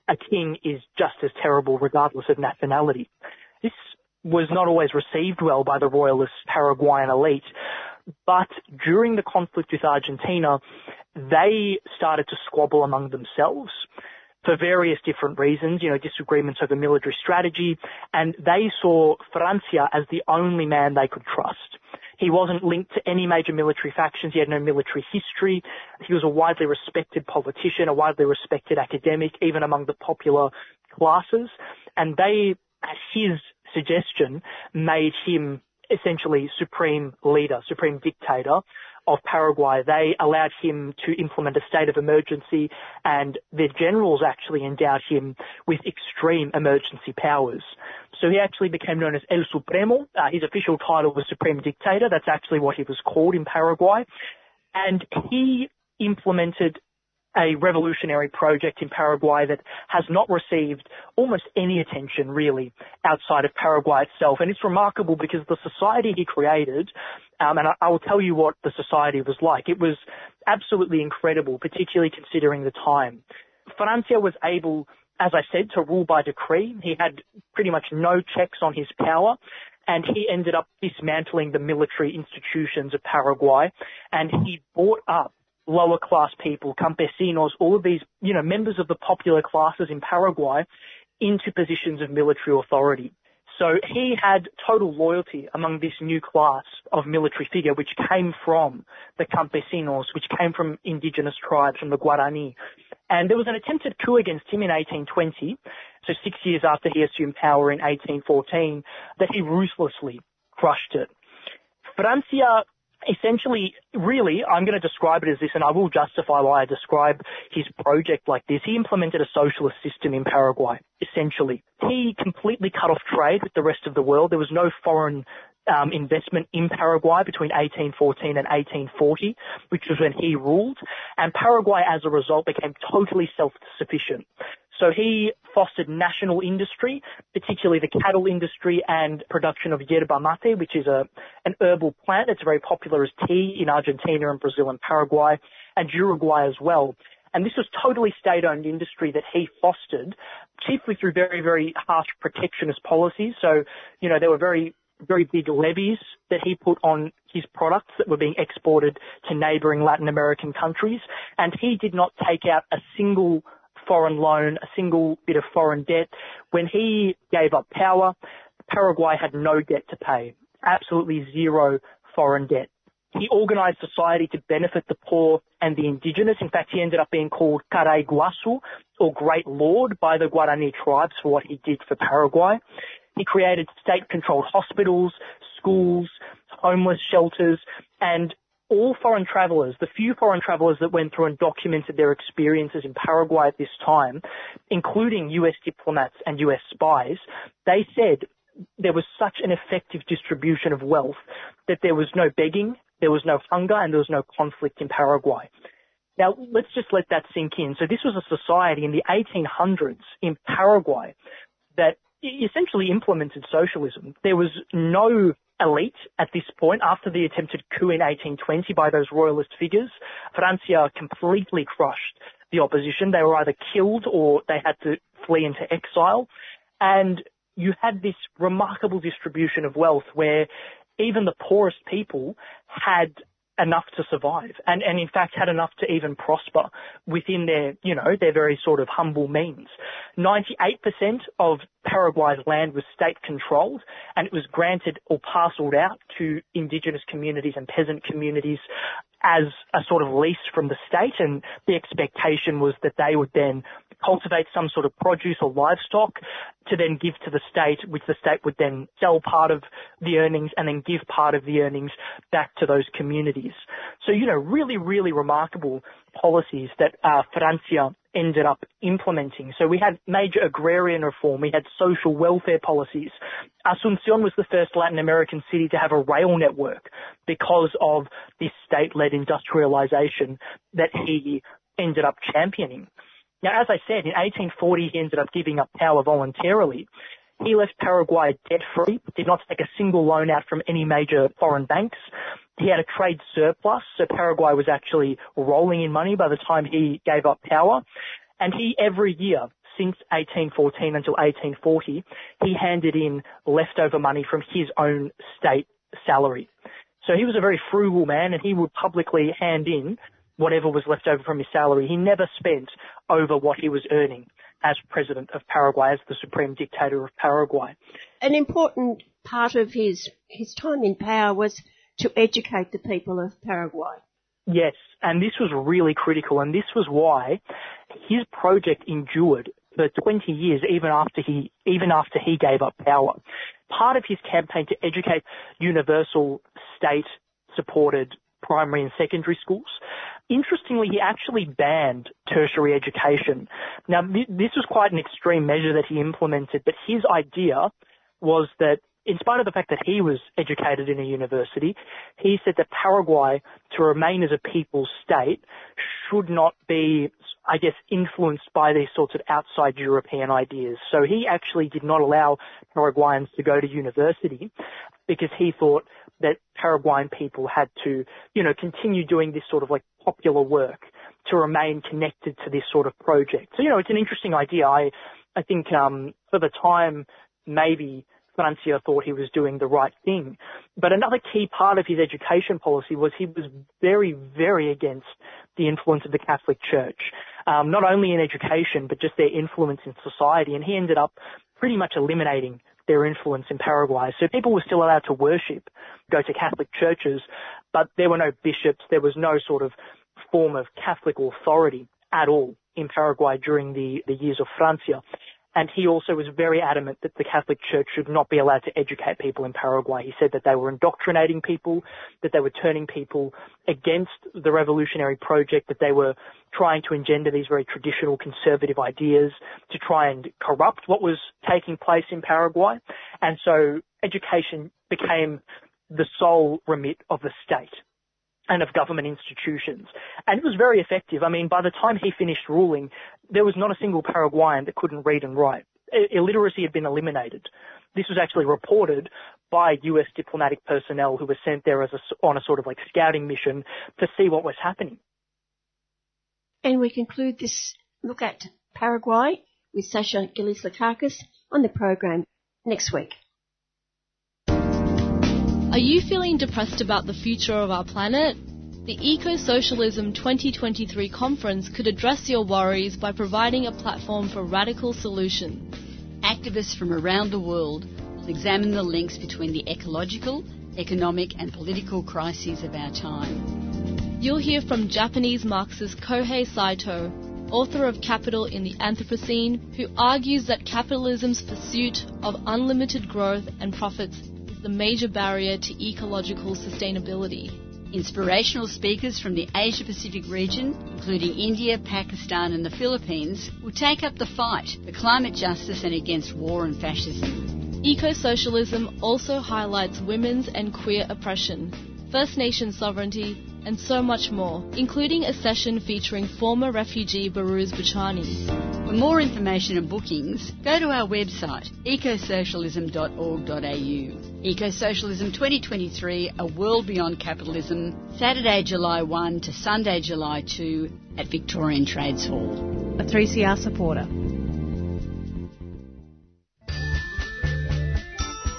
A king is just as terrible regardless of nationality. This was not always received well by the royalist Paraguayan elite, but during the conflict with Argentina, they started to squabble among themselves for various different reasons, you know, disagreements over military strategy, and they saw Francia as the only man they could trust. He wasn't linked to any major military factions. He had no military history. He was a widely respected politician, a widely respected academic, even among the popular classes. And they, at his suggestion, made him essentially supreme leader, supreme dictator of Paraguay. They allowed him to implement a state of emergency and the generals actually endowed him with extreme emergency powers. So he actually became known as El Supremo. Uh, his official title was Supreme Dictator. That's actually what he was called in Paraguay. And he implemented a revolutionary project in Paraguay that has not received almost any attention really outside of Paraguay itself. And it's remarkable because the society he created, um, and I, I will tell you what the society was like. It was absolutely incredible, particularly considering the time. Francia was able as I said, to rule by decree. He had pretty much no checks on his power and he ended up dismantling the military institutions of Paraguay and he brought up lower class people, campesinos, all of these, you know, members of the popular classes in Paraguay into positions of military authority. So he had total loyalty among this new class of military figure, which came from the campesinos, which came from indigenous tribes, from the Guarani. And there was an attempted coup against him in 1820, so six years after he assumed power in 1814, that he ruthlessly crushed it. Francia essentially, really, I'm going to describe it as this, and I will justify why I describe his project like this. He implemented a socialist system in Paraguay, essentially. He completely cut off trade with the rest of the world. There was no foreign um, investment in Paraguay between 1814 and 1840, which was when he ruled. And Paraguay, as a result, became totally self-sufficient. So he fostered national industry, particularly the cattle industry and production of yerba mate, which is a, an herbal plant that's very popular as tea in Argentina and Brazil and Paraguay and Uruguay as well. And this was totally state-owned industry that he fostered, chiefly through very, very harsh protectionist policies. So, you know, there were very, very big levies that he put on his products that were being exported to neighboring Latin American countries. And he did not take out a single foreign loan, a single bit of foreign debt. When he gave up power, Paraguay had no debt to pay, absolutely zero foreign debt. He organized society to benefit the poor and the indigenous. In fact, he ended up being called Caraiguasu, or Great Lord, by the Guarani tribes for what he did for Paraguay. He created state-controlled hospitals, schools, homeless shelters, and all foreign travellers, the few foreign travellers that went through and documented their experiences in Paraguay at this time, including US diplomats and US spies, they said there was such an effective distribution of wealth that there was no begging, there was no hunger, and there was no conflict in Paraguay. Now, let's just let that sink in. So this was a society in the 1800s in Paraguay that essentially implemented socialism. There was no elite at this point after the attempted coup in 1820 by those royalist figures. Francia completely crushed the opposition. They were either killed or they had to flee into exile. And you had this remarkable distribution of wealth where even the poorest people had enough to survive and, and in fact had enough to even prosper within their, you know, their very sort of humble means. 98% of Paraguay's land was state controlled and it was granted or parceled out to indigenous communities and peasant communities as a sort of lease from the state and the expectation was that they would then cultivate some sort of produce or livestock to then give to the state, which the state would then sell part of the earnings and then give part of the earnings back to those communities. So, you know, really, really remarkable policies that uh, Francia ended up implementing. So we had major agrarian reform, we had social welfare policies. Asuncion was the first Latin American city to have a rail network because of this state-led industrialization that he ended up championing. Now, as I said, in 1840 he ended up giving up power voluntarily. He left Paraguay debt-free, did not take a single loan out from any major foreign banks. He had a trade surplus, so Paraguay was actually rolling in money by the time he gave up power. And he, every year, since 1814 until 1840, he handed in leftover money from his own state salary. So he was a very frugal man and he would publicly hand in whatever was left over from his salary. He never spent over what he was earning as president of Paraguay, as the supreme dictator of Paraguay. An important part of his, his time in power was to educate the people of Paraguay. Yes, and this was really critical, and this was why his project endured for 20 years, even after he even after he gave up power. Part of his campaign to educate universal state-supported primary and secondary schools. Interestingly, he actually banned tertiary education. Now, this was quite an extreme measure that he implemented, but his idea was that in spite of the fact that he was educated in a university, he said that Paraguay, to remain as a people's state, should not be I guess, influenced by these sorts of outside European ideas. So he actually did not allow Paraguayans to go to university because he thought that Paraguayan people had to, you know, continue doing this sort of like popular work to remain connected to this sort of project. So, you know, it's an interesting idea. I, I think, um, for the time, maybe Francia thought he was doing the right thing. But another key part of his education policy was he was very, very against the influence of the Catholic Church, um, not only in education, but just their influence in society. And he ended up pretty much eliminating their influence in Paraguay. So people were still allowed to worship, go to Catholic churches, but there were no bishops, there was no sort of form of Catholic authority at all in Paraguay during the, the years of Francia. And he also was very adamant that the Catholic Church should not be allowed to educate people in Paraguay. He said that they were indoctrinating people, that they were turning people against the revolutionary project, that they were trying to engender these very traditional conservative ideas to try and corrupt what was taking place in Paraguay. And so education became the sole remit of the state and of government institutions. And it was very effective. I mean, by the time he finished ruling, there was not a single Paraguayan that couldn't read and write. Illiteracy had been eliminated. This was actually reported by US diplomatic personnel who were sent there as a, on a sort of like scouting mission to see what was happening. And we conclude this look at Paraguay with Sasha Gillies-Lekakis on the program next week. Are you feeling depressed about the future of our planet? The Eco Socialism 2023 conference could address your worries by providing a platform for radical solutions. Activists from around the world will examine the links between the ecological, economic, and political crises of our time. You'll hear from Japanese Marxist Kohei Saito, author of Capital in the Anthropocene, who argues that capitalism's pursuit of unlimited growth and profits the major barrier to ecological sustainability. Inspirational speakers from the Asia Pacific region, including India, Pakistan, and the Philippines, will take up the fight for climate justice and against war and fascism. Eco socialism also highlights women's and queer oppression, First Nation sovereignty, and so much more, including a session featuring former refugee Behrouz Boochani. For more information and bookings, go to our website ecosocialism.org.au. Ecosocialism 2023, A World Beyond Capitalism, Saturday, July 1 to Sunday, July 2 at Victorian Trades Hall. A 3CR supporter.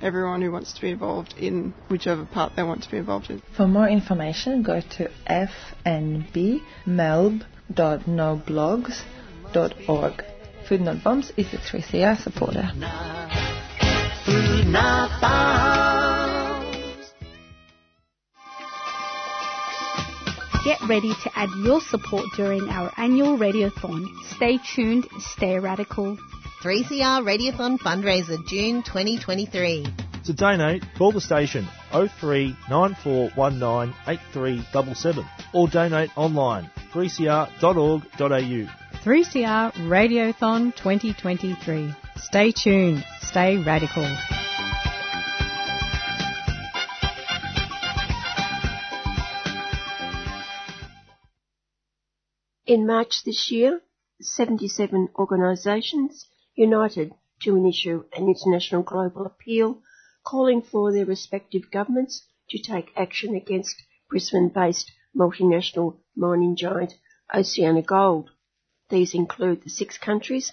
everyone who wants to be involved in whichever part they want to be involved in. For more information, go to fnbmelb.noblogs.org. Food Not Bombs is a 3CR supporter. Get ready to add your support during our annual Radiothon. Stay tuned, stay radical. 3CR Radiothon fundraiser June 2023. To donate, call the station 03 9419 8377 or donate online 3cr.org.au. 3CR Radiothon 2023. Stay tuned, stay radical. In March this year, 77 organisations united to issue an international global appeal calling for their respective governments to take action against Brisbane-based multinational mining giant OceanaGold. These include the six countries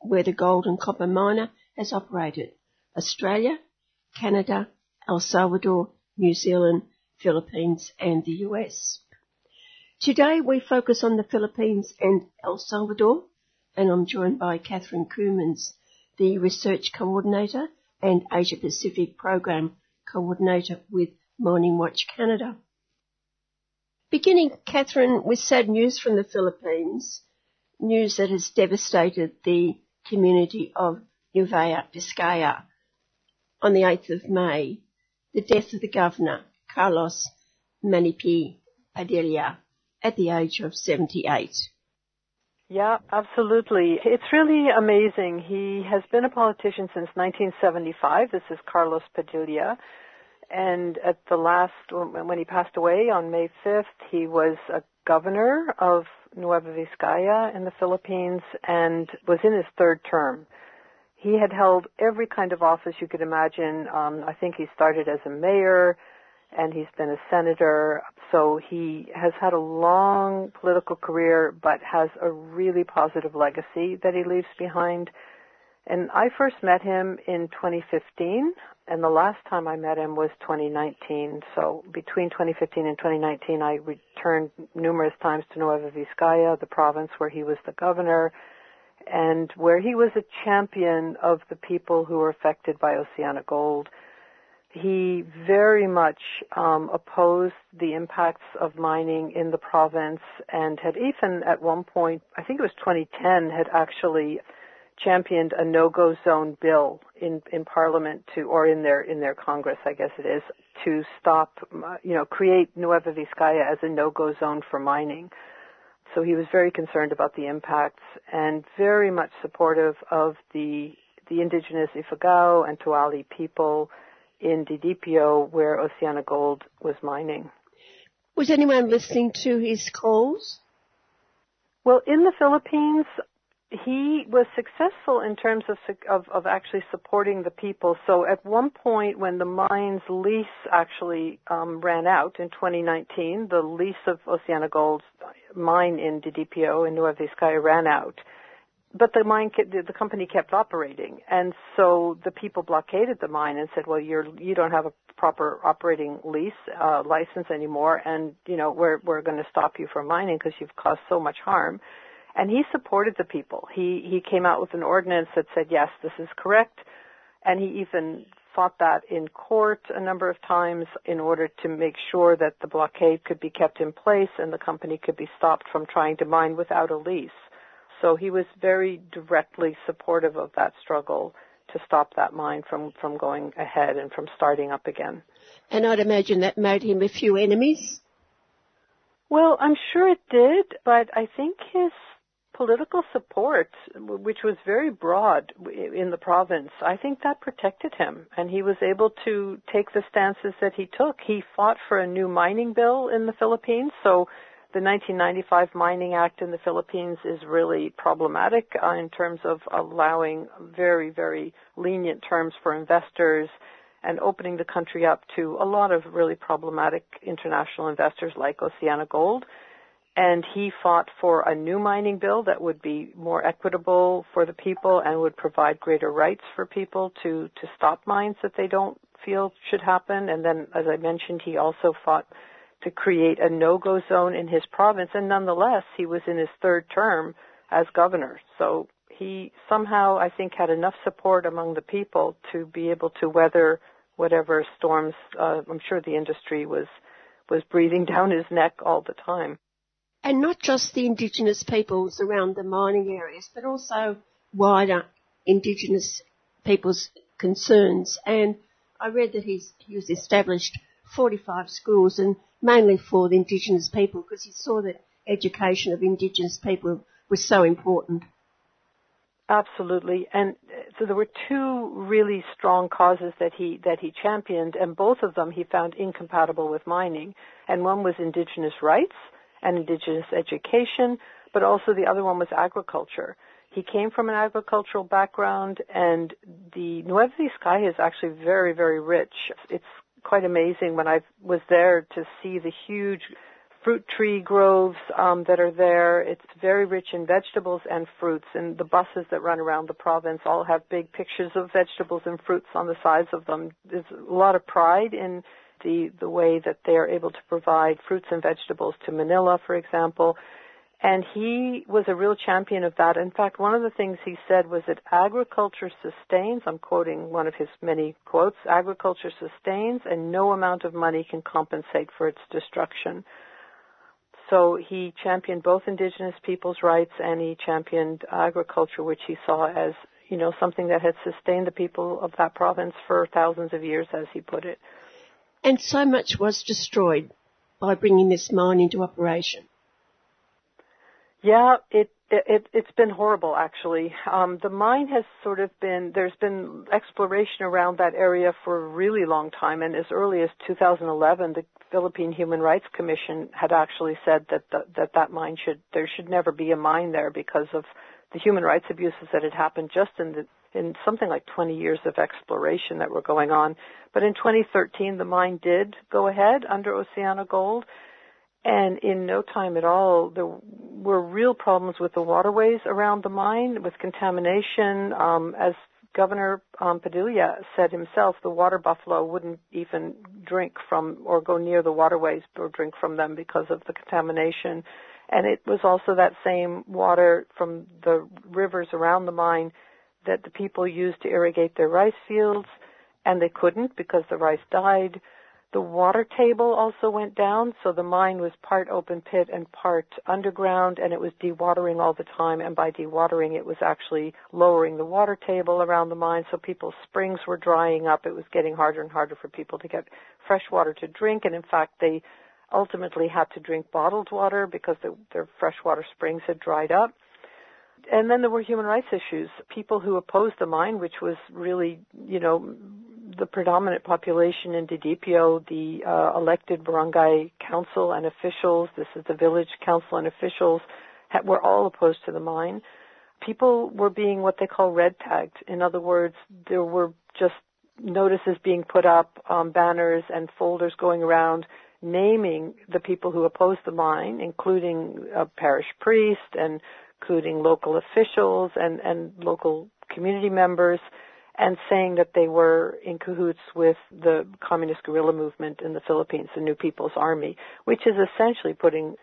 where the gold and copper miner has operated. Australia, Canada, El Salvador, New Zealand, Philippines and the US. Today we focus on the Philippines and El Salvador and I'm joined by Catherine Coumans, the Research Coordinator and Asia Pacific Program Coordinator with MiningWatch Canada. Beginning, Catherine, with sad news from the Philippines, news that has devastated the community of Nueva Vizcaya on the 8th of May, the death of the governor, Carlos Manipi Padilla, at the age of 78. Yeah, absolutely. It's really amazing. He has been a politician since 1975. This is Carlos Padilla. And at the last, when he passed away on May 5th, he was a governor of Nueva Vizcaya in the Philippines and was in his third term. He had held every kind of office you could imagine. Um, I think he started as a mayor and he's been a senator. So he has had a long political career, but has a really positive legacy that he leaves behind. And I first met him in 2015, and the last time I met him was 2019. So between 2015 and 2019, I returned numerous times to Nueva Vizcaya, the province where he was the governor, and where he was a champion of the people who were affected by OceanaGold. He very much um, opposed the impacts of mining in the province and had even at one point, I think it was 2010, had actually championed a no-go zone bill in in Parliament to, or in their in their Congress, I guess it is, to stop, you know, create Nueva Vizcaya as a no-go zone for mining. So he was very concerned about the impacts and very much supportive of the the indigenous Ifugao and Tuwali people in Didipio where OceanaGold was mining. Was anyone listening to his calls? Well, in the Philippines, he was successful in terms of, of, of actually supporting the people. So at one point, when the mine's lease actually um, ran out in 2019, the lease of OceanaGold's mine in Didipio in Nueva Vizcaya ran out. But the mine, the company kept operating, and so the people blockaded the mine and said, "Well, you're you don't have a proper operating lease uh, license anymore, and you know we're we're going to stop you from mining because you've caused so much harm." And he supported the people. He he came out with an ordinance that said, "Yes, this is correct," and he even fought that in court a number of times in order to make sure that the blockade could be kept in place and the company could be stopped from trying to mine without a lease. So he was very directly supportive of that struggle to stop that mine from, from going ahead and from starting up again. And I'd imagine that made him a few enemies. Well, I'm sure it did, but I think his political support, which was very broad in the province, I think that protected him, and he was able to take the stances that he took. He fought for a new mining bill in the Philippines, so the 1995 Mining Act in the Philippines is really problematic uh, in terms of allowing very, very lenient terms for investors and opening the country up to a lot of really problematic international investors like OceanaGold. And he fought for a new mining bill that would be more equitable for the people and would provide greater rights for people to, to stop mines that they don't feel should happen. And then, as I mentioned, he also fought to create a no-go zone in his province, and nonetheless, he was in his third term as governor. So he somehow, I think, had enough support among the people to be able to weather whatever storms. Uh, I'm sure the industry was was breathing down his neck all the time. And not just the indigenous peoples around the mining areas, but also wider indigenous people's concerns. And I read that he's, he established 45 schools and mainly for the Indigenous people because he saw that education of Indigenous people was so important. Absolutely, and uh, so there were two really strong causes that he that he championed, and both of them he found incompatible with mining. And one was Indigenous rights, and indigenous education, but also the other one was agriculture. He came from an agricultural background, and the Nueva Vizcaya is actually very, very rich. It's quite amazing when I was there to see the huge fruit tree groves um, that are there. It's very rich in vegetables and fruits, and the buses that run around the province all have big pictures of vegetables and fruits on the sides of them. There's a lot of pride in the the way that they are able to provide fruits and vegetables to Manila, for example. And he was a real champion of that. In fact, one of the things he said was that agriculture sustains, I'm quoting one of his many quotes, agriculture sustains and no amount of money can compensate for its destruction. So he championed both indigenous people's rights and he championed agriculture, which he saw as, you know, something that had sustained the people of that province for thousands of years, as he put it. And so much was destroyed by bringing this mine into operation. Yeah, it, it it's been horrible actually. Um, the mine has sort of been there's been exploration around that area for a really long time, and as early as 2011, the Philippine Human Rights Commission had actually said that the, that that mine should there should never be a mine there because of the human rights abuses that had happened just in the in something like 20 years of exploration that were going on. But in 2013, the mine did go ahead under OceanaGold, and in no time at all, there were real problems with the waterways around the mine, with contamination. Um, as Governor um, Padilla said himself, the water buffalo wouldn't even drink from or go near the waterways or drink from them because of the contamination. And it was also that same water from the rivers around the mine that the people used to irrigate their rice fields, and they couldn't because the rice died. The water table also went down, so the mine was part open pit and part underground, and it was dewatering all the time. And by dewatering, it was actually lowering the water table around the mine, so people's springs were drying up. It was getting harder and harder for people to get fresh water to drink, and in fact, they ultimately had to drink bottled water because the, their freshwater springs had dried up and then there were human rights issues. People who opposed the mine, which was really, you know, the predominant population in Didipio, the uh, elected barangay council and officials, this is the village council and officials, ha- were all opposed to the mine. People were being what they call red tagged. In other words, there were just notices being put up, um, banners and folders going around naming the people who opposed the mine, including a parish priest and including local officials and, and local community members and saying that they were in cahoots with the communist guerrilla movement in the Philippines, the New People's Army, which is essentially putting,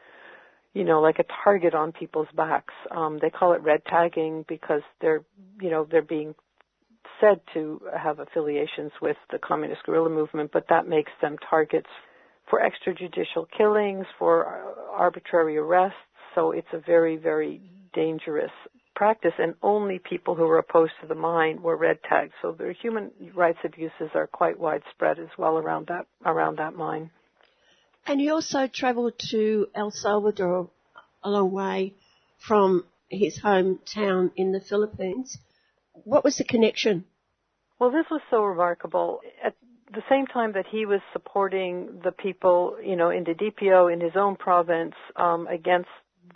you know, like a target on people's backs. Um, they call it red tagging because they're, you know, they're being said to have affiliations with the communist guerrilla movement, but that makes them targets for extrajudicial killings, for arbitrary arrests. So it's a very, very dangerous practice, and only people who were opposed to the mine were red tagged. So the human rights abuses are quite widespread as well around that around that mine. And he also travelled to El Salvador a long way from his hometown in the Philippines. What was the connection? Well, this was so remarkable. At the same time that he was supporting the people, you know, in Didipio, in his own province, um, against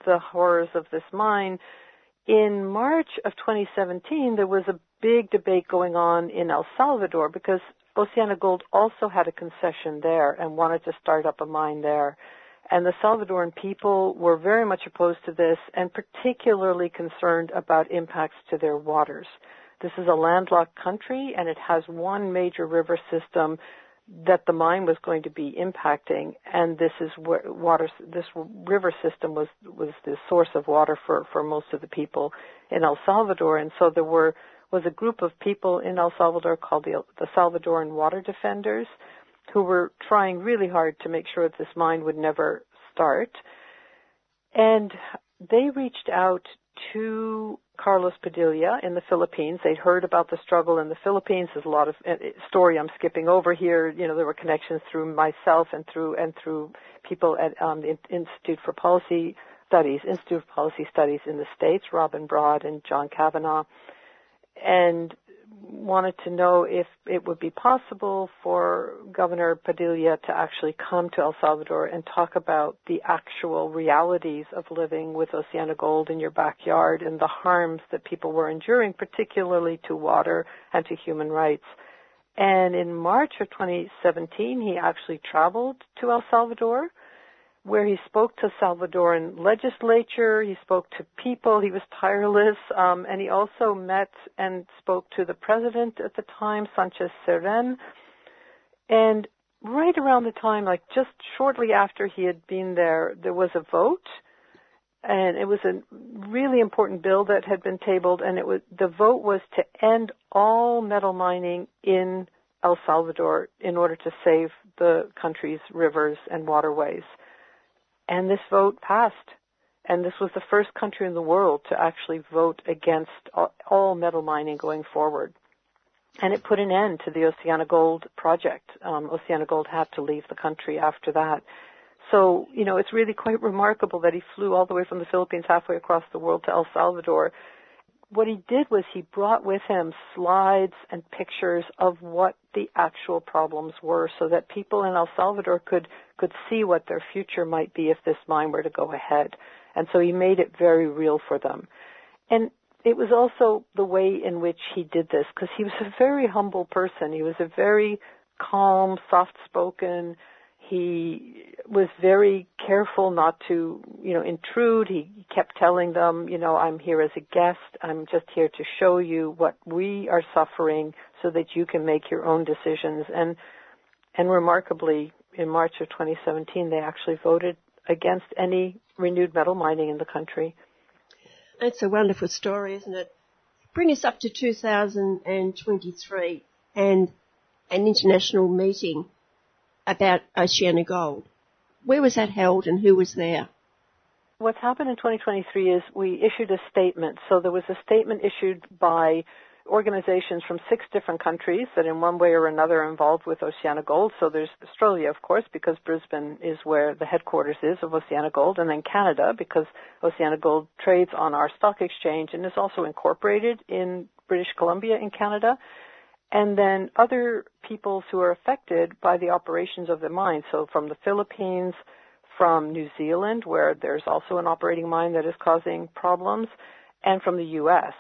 the horrors of this mine, in March of 2017, there was a big debate going on in El Salvador because OceanaGold also had a concession there and wanted to start up a mine there. And the Salvadoran people were very much opposed to this and particularly concerned about impacts to their waters. This is a landlocked country and it has one major river system that the mine was going to be impacting, and this is where water, this river system was was the source of water for for most of the people in El Salvador, and so there were was a group of people in El Salvador called the the Salvadoran Water Defenders, who were trying really hard to make sure that this mine would never start, and they reached out to Carlos Padilla in the Philippines. They'd heard about the struggle in the Philippines. There's a lot of uh, story I'm skipping over here. You know, there were connections through myself and through and through people at um, the Institute for Policy Studies, Institute of Policy Studies in the States, Robin Broad and John Cavanagh. And wanted to know if it would be possible for Governor Padilla to actually come to El Salvador and talk about the actual realities of living with OceanaGold in your backyard and the harms that people were enduring, particularly to water and to human rights. And in March of 2017, he actually traveled to El Salvador where he spoke to Salvadoran legislature, he spoke to people, he was tireless, um, and he also met and spoke to the president at the time, Sanchez Cerén. And right around the time, like just shortly after he had been there, there was a vote, and it was a really important bill that had been tabled, and it was the vote was to end all metal mining in El Salvador in order to save the country's rivers and waterways. And this vote passed. And this was the first country in the world to actually vote against all metal mining going forward. And it put an end to the OceanaGold project. Um, OceanaGold had to leave the country after that. So, you know, it's really quite remarkable that he flew all the way from the Philippines halfway across the world to El Salvador. What he did was he brought with him slides and pictures of what the actual problems were so that people in El Salvador could could see what their future might be if this mine were to go ahead. And so he made it very real for them. And it was also the way in which he did this because he was a very humble person. He was a very calm, soft-spoken. He was very careful not to, you know, intrude. He kept telling them, you know, I'm here as a guest. I'm just here to show you what we are suffering so that you can make your own decisions. And and remarkably, in March of 2017, they actually voted against any renewed metal mining in the country. That's a wonderful story, isn't it? Bring us up to 2023 and an international meeting about OceanaGold. Where was that held and who was there? What's happened in 2023 is we issued a statement. So there was a statement issued by organizations from six different countries that in one way or another are involved with OceanaGold. So there's Australia, of course, because Brisbane is where the headquarters is of OceanaGold, and then Canada, because OceanaGold trades on our stock exchange and is also incorporated in British Columbia in Canada. And then other peoples who are affected by the operations of the mine. So from the Philippines, from New Zealand, where there's also an operating mine that is causing problems, and from the U.S.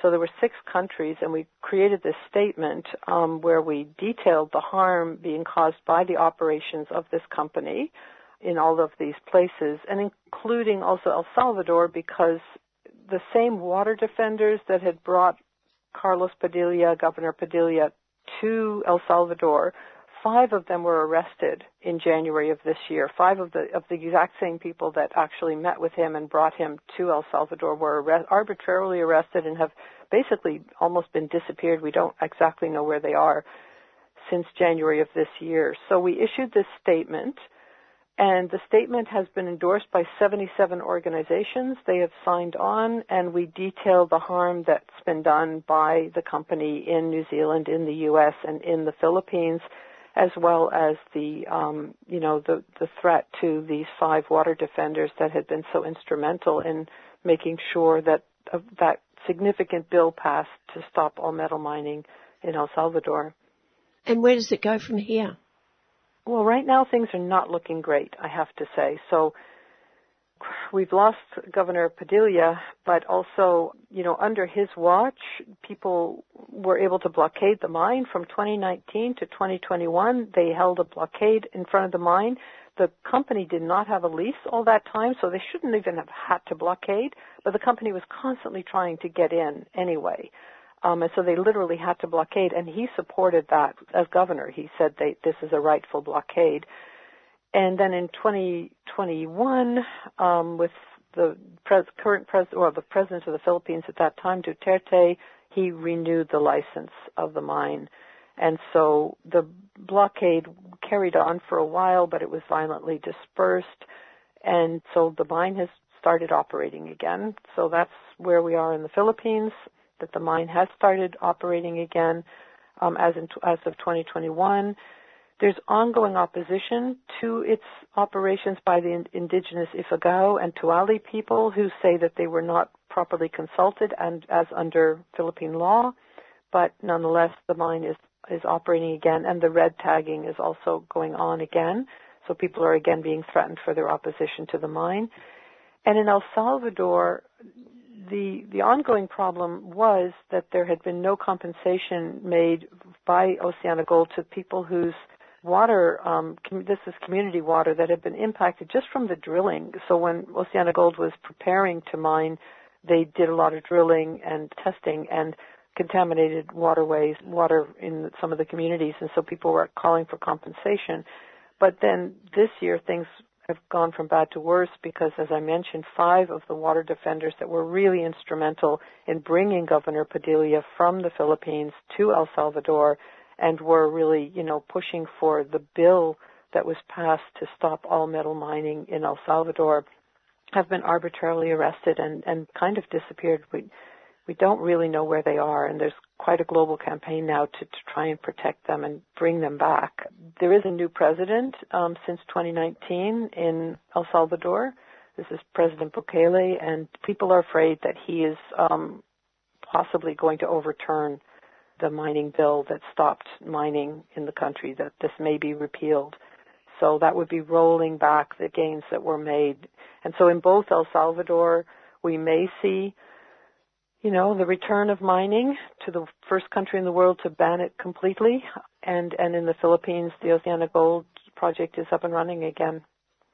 So there were six countries, and we created this statement um, where we detailed the harm being caused by the operations of this company in all of these places, and including also El Salvador, because the same water defenders that had brought Carlos Padilla, Governor Padilla, to El Salvador five of them were arrested in January of this year. Five of the of the exact same people that actually met with him and brought him to El Salvador were arre- arbitrarily arrested and have basically almost been disappeared. We don't exactly know where they are since January of this year. So we issued this statement and the statement has been endorsed by 77 organizations. They have signed on, and we detail the harm that's been done by the company in New Zealand, in the U.S., and in the Philippines as well as the um, you know the the threat to these five water defenders that had been so instrumental in making sure that uh, that significant bill passed to stop all metal mining in El Salvador. And where does it go from here? Well, right now things are not looking great, I have to say. So we've lost Governor Padilla, but also, you know, under his watch, people were able to blockade the mine from 2019 to 2021. They held a blockade in front of the mine. The company did not have a lease all that time, so they shouldn't even have had to blockade, but the company was constantly trying to get in anyway. Um, and so they literally had to blockade, and he supported that as governor. He said they, this is a rightful blockade. And then in 2021, um, with the pres- current president, or the president of the Philippines at that time, Duterte, he renewed the license of the mine. And so the blockade carried on for a while, but it was violently dispersed. And so the mine has started operating again. So that's where we are in the Philippines, that the mine has started operating again um, as, in, as of 2021. There's ongoing opposition to its operations by the indigenous Ifugao and Tuwali people who say that they were not properly consulted and as under Philippine law. but nonetheless, the mine is is operating again, and the red tagging is also going on again. So people are again being threatened for their opposition to the mine. And in El Salvador, the the ongoing problem was that there had been no compensation made by OceanaGold to people whose water, um, com- this is community water that had been impacted just from the drilling. So when OceanaGold was preparing to mine, they did a lot of drilling and testing and contaminated waterways, water in some of the communities, and so people were calling for compensation. But then this year things have gone from bad to worse because, as I mentioned, five of the water defenders that were really instrumental in bringing Governor Padilla from the Philippines to El Salvador and were really, you know, pushing for the bill that was passed to stop all metal mining in El Salvador have been arbitrarily arrested and, and kind of disappeared. We, we don't really know where they are, and there's quite a global campaign now to, to try and protect them and bring them back. There is a new president um, since 2019 in El Salvador. This is President Bukele, and people are afraid that he is um, possibly going to overturn the mining bill that stopped mining in the country, that this may be repealed. So that would be rolling back the gains that were made. And so in both El Salvador, we may see you know, the return of mining to the first country in the world to ban it completely. And, and in the Philippines, the OceanaGold project is up and running again.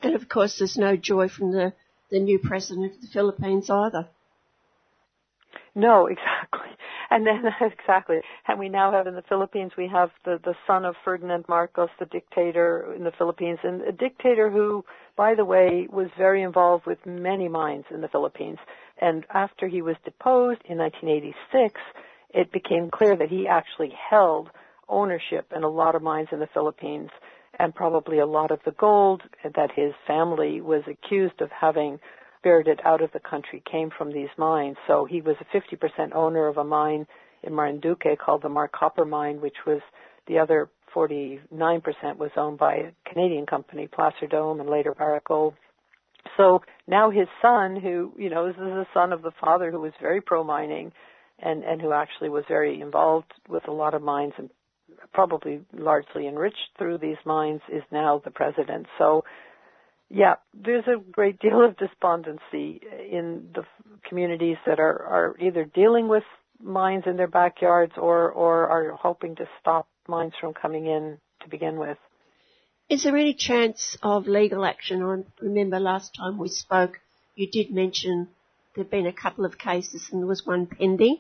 And of course, there's no joy from the, the new president of the Philippines either. No, exactly. And then exactly. And we now have in the Philippines we have the the son of Ferdinand Marcos, the dictator in the Philippines, and a dictator who, by the way, was very involved with many mines in the Philippines. And after he was deposed in 1986, it became clear that he actually held ownership in a lot of mines in the Philippines and probably a lot of the gold that his family was accused of having spirited out of the country came from these mines. So he was a 50% owner of a mine in Marinduque called the Marcopper Mine, which was the other 49% was owned by a Canadian company, Placer Dome, and later Barrick Gold. So now his son, who, you know, this is the son of the father who was very pro mining and, and who actually was very involved with a lot of mines and probably largely enriched through these mines, is now the president. So, yeah, there's a great deal of despondency in the communities that are, are either dealing with mines in their backyards or, or are hoping to stop mines from coming in to begin with. Is there any chance of legal action? I remember last time we spoke, you did mention there'd been a couple of cases and there was one pending.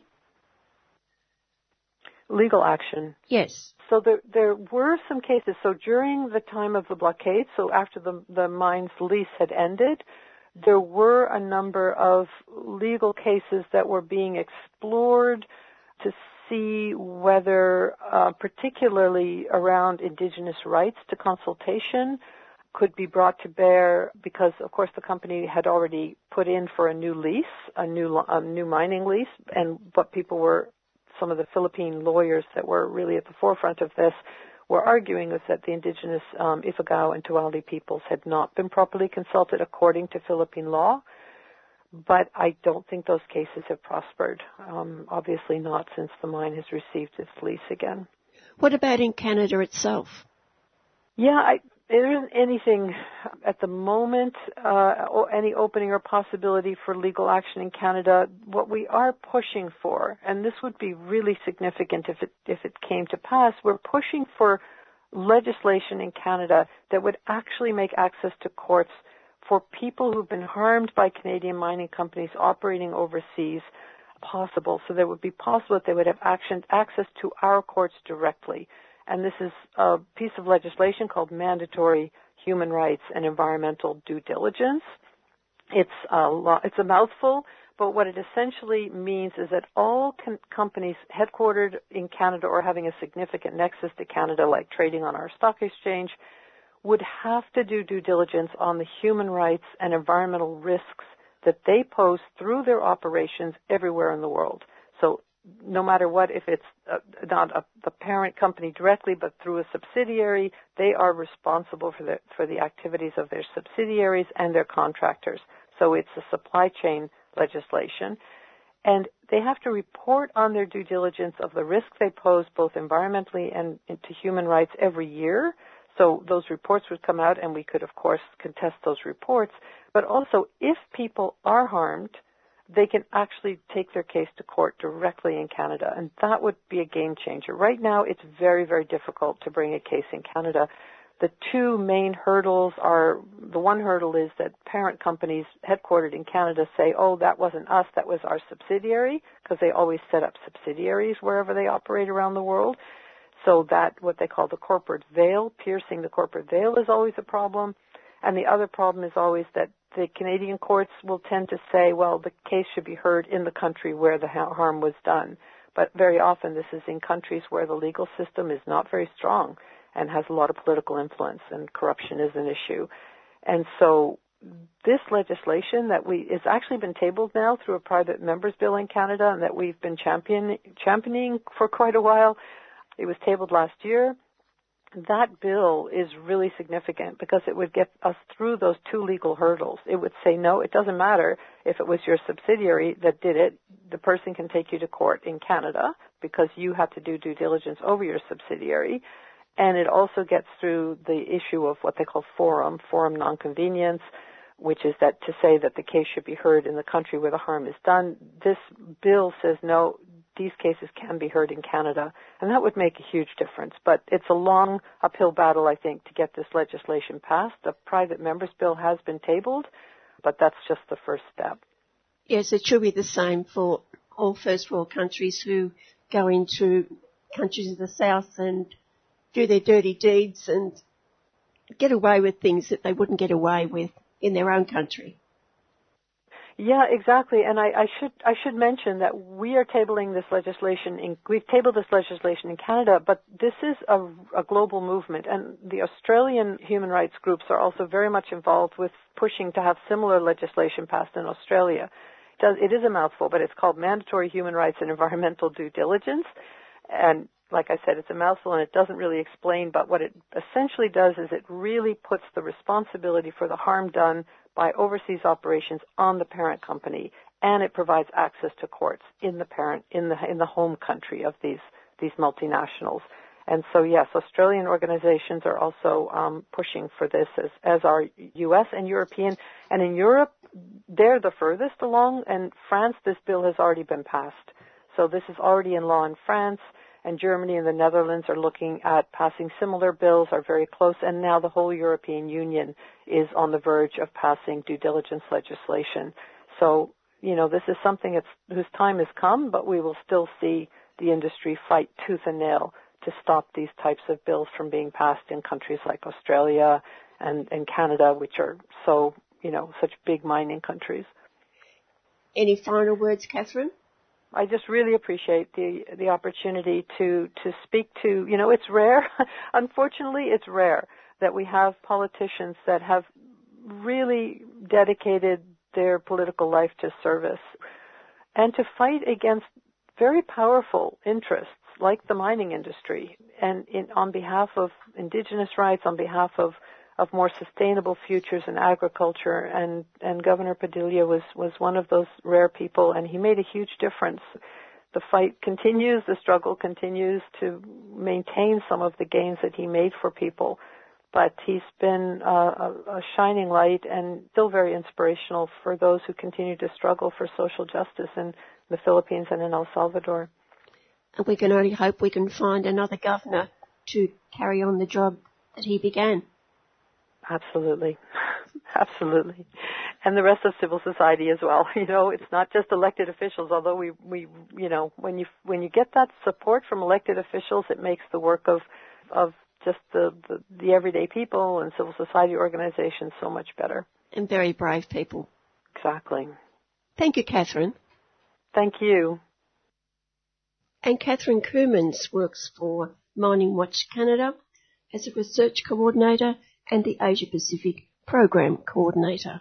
Legal action. Yes. So there there were some cases. So during the time of the blockade, so after the the mine's lease had ended, there were a number of legal cases that were being explored to see whether, uh, particularly around indigenous rights to consultation, could be brought to bear because, of course, the company had already put in for a new lease, a new a new mining lease, and what people were, some of the Philippine lawyers that were really at the forefront of this, were arguing was that the indigenous um, Ifugao and Tuwali peoples had not been properly consulted according to Philippine law but I don't think those cases have prospered. Um, obviously not since the mine has received its lease again. What about in Canada itself? Yeah, I, there isn't anything at the moment, uh, or any opening or possibility for legal action in Canada. What we are pushing for, and this would be really significant if it if it came to pass, we're pushing for legislation in Canada that would actually make access to courts for people who've been harmed by Canadian mining companies operating overseas possible. So that would be possible that they would have action, access to our courts directly. And this is a piece of legislation called Mandatory Human Rights and Environmental Due Diligence. It's a, it's a mouthful, but what it essentially means is that all com- companies headquartered in Canada or having a significant nexus to Canada, like trading on our stock exchange, would have to do due diligence on the human rights and environmental risks that they pose through their operations everywhere in the world. So no matter what, if it's uh, not a, the parent company directly, but through a subsidiary, they are responsible for the, for the activities of their subsidiaries and their contractors. So it's a supply chain legislation. And they have to report on their due diligence of the risk they pose both environmentally and to human rights every year. So those reports would come out and we could of course contest those reports. But also if people are harmed, they can actually take their case to court directly in Canada, and that would be a game changer. Right now, it's very, very difficult to bring a case in Canada. The two main hurdles are the one hurdle is that parent companies headquartered in Canada say, oh, that wasn't us, that was our subsidiary, because they always set up subsidiaries wherever they operate around the world. So that, what they call the corporate veil, piercing the corporate veil is always a problem. And the other problem is always that the Canadian courts will tend to say, well, the case should be heard in the country where the harm was done. But very often this is in countries where the legal system is not very strong and has a lot of political influence and corruption is an issue. And so this legislation that we is actually been tabled now through a private members bill in Canada and that we've been champion, championing for quite a while. It was tabled last year that bill is really significant because it would get us through those two legal hurdles. It would say, no, it doesn't matter if it was your subsidiary that did it. The person can take you to court in Canada because you have to do due diligence over your subsidiary. And it also gets through the issue of what they call forum, forum non conveniens, which is that to say that the case should be heard in the country where the harm is done. This bill says, no, these cases can be heard in Canada, and that would make a huge difference. But it's a long uphill battle, I think, to get this legislation passed. The private members bill has been tabled, but that's just the first step. Yes, it should be the same for all first world countries who go into countries of the south and do their dirty deeds and get away with things that they wouldn't get away with in their own country. Yeah, exactly. And I, I, should I should mention that we are tabling this legislation. In, we've tabled this legislation in Canada, but this is a, a global movement, and the Australian human rights groups are also very much involved with pushing to have similar legislation passed in Australia. It, is a mouthful, but it's called Mandatory Human Rights and Environmental Due Diligence, and like I said, it's a mouthful and it doesn't really explain, but what it essentially does is it really puts the responsibility for the harm done by overseas operations on the parent company, and it provides access to courts in the parent in the in the home country of these these multinationals. And so, yes, Australian organizations are also um, pushing for this, as, as are U.S. and European. And in Europe, they're the furthest along. And France, this bill has already been passed. So this is already in law in France and Germany and the Netherlands are looking at passing similar bills, are very close, and now the whole European Union is on the verge of passing due diligence legislation. So, you know, this is something whose time has come, but we will still see the industry fight tooth and nail to stop these types of bills from being passed in countries like Australia and, and Canada, which are so, you know, such big mining countries. Any final words, Catherine? I just really appreciate the the opportunity to to speak to you know it's rare unfortunately it's rare that we have politicians that have really dedicated their political life to service and to fight against very powerful interests like the mining industry and in, on behalf of indigenous rights on behalf of of more sustainable futures in agriculture and and Governor Padilla was was one of those rare people and he made a huge difference the fight continues the struggle continues to maintain some of the gains that he made for people but he's been a, a, a shining light and still very inspirational for those who continue to struggle for social justice in the Philippines and in El Salvador. And we can only hope we can find another governor to carry on the job that he began. Absolutely. Absolutely. And the rest of civil society as well. You know, it's not just elected officials, although we, we, you know, when you, when you get that support from elected officials, it makes the work of, of just the, the, the everyday people and civil society organizations so much better. And very brave people. Exactly. Thank you, Catherine. Thank you. And Catherine Coumans works for MiningWatch Canada as a research coordinator and the Asia Pacific Program Coordinator.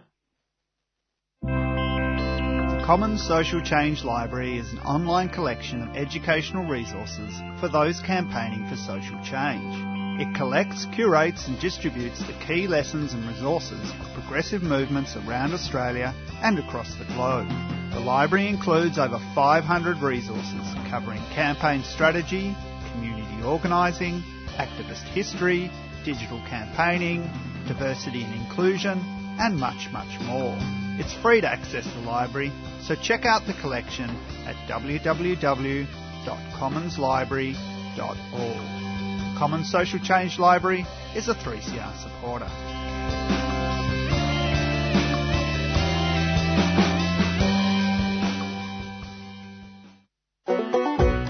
The Common Social Change Library is an online collection of educational resources for those campaigning for social change. It collects, curates and distributes the key lessons and resources of progressive movements around Australia and across the globe. The library includes over 500 resources covering campaign strategy, community organising, activist history, digital campaigning, diversity and inclusion, and much, much more. It's free to access the library, so check out the collection at www.commonslibrary.org. Commons Social Change Library is a 3CR supporter.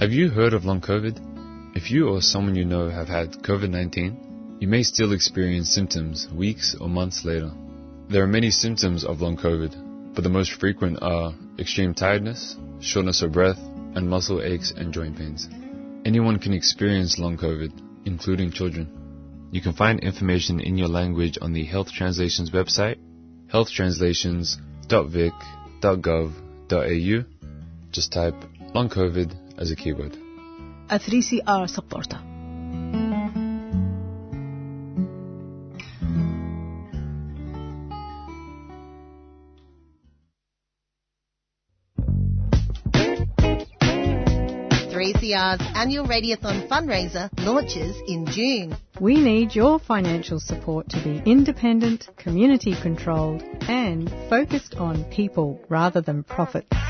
Have you heard of long COVID? If you or someone you know have had COVID 19, you may still experience symptoms weeks or months later. There are many symptoms of long COVID, but the most frequent are extreme tiredness, shortness of breath, and muscle aches and joint pains. Anyone can experience long COVID, including children. You can find information in your language on the Health Translations website, healthtranslations.vic.gov.au. Just type long COVID as a keyword. A 3CR supporter. Three CR's annual Radiothon fundraiser launches in June. We need your financial support to be independent, community controlled, and focused on people rather than profits.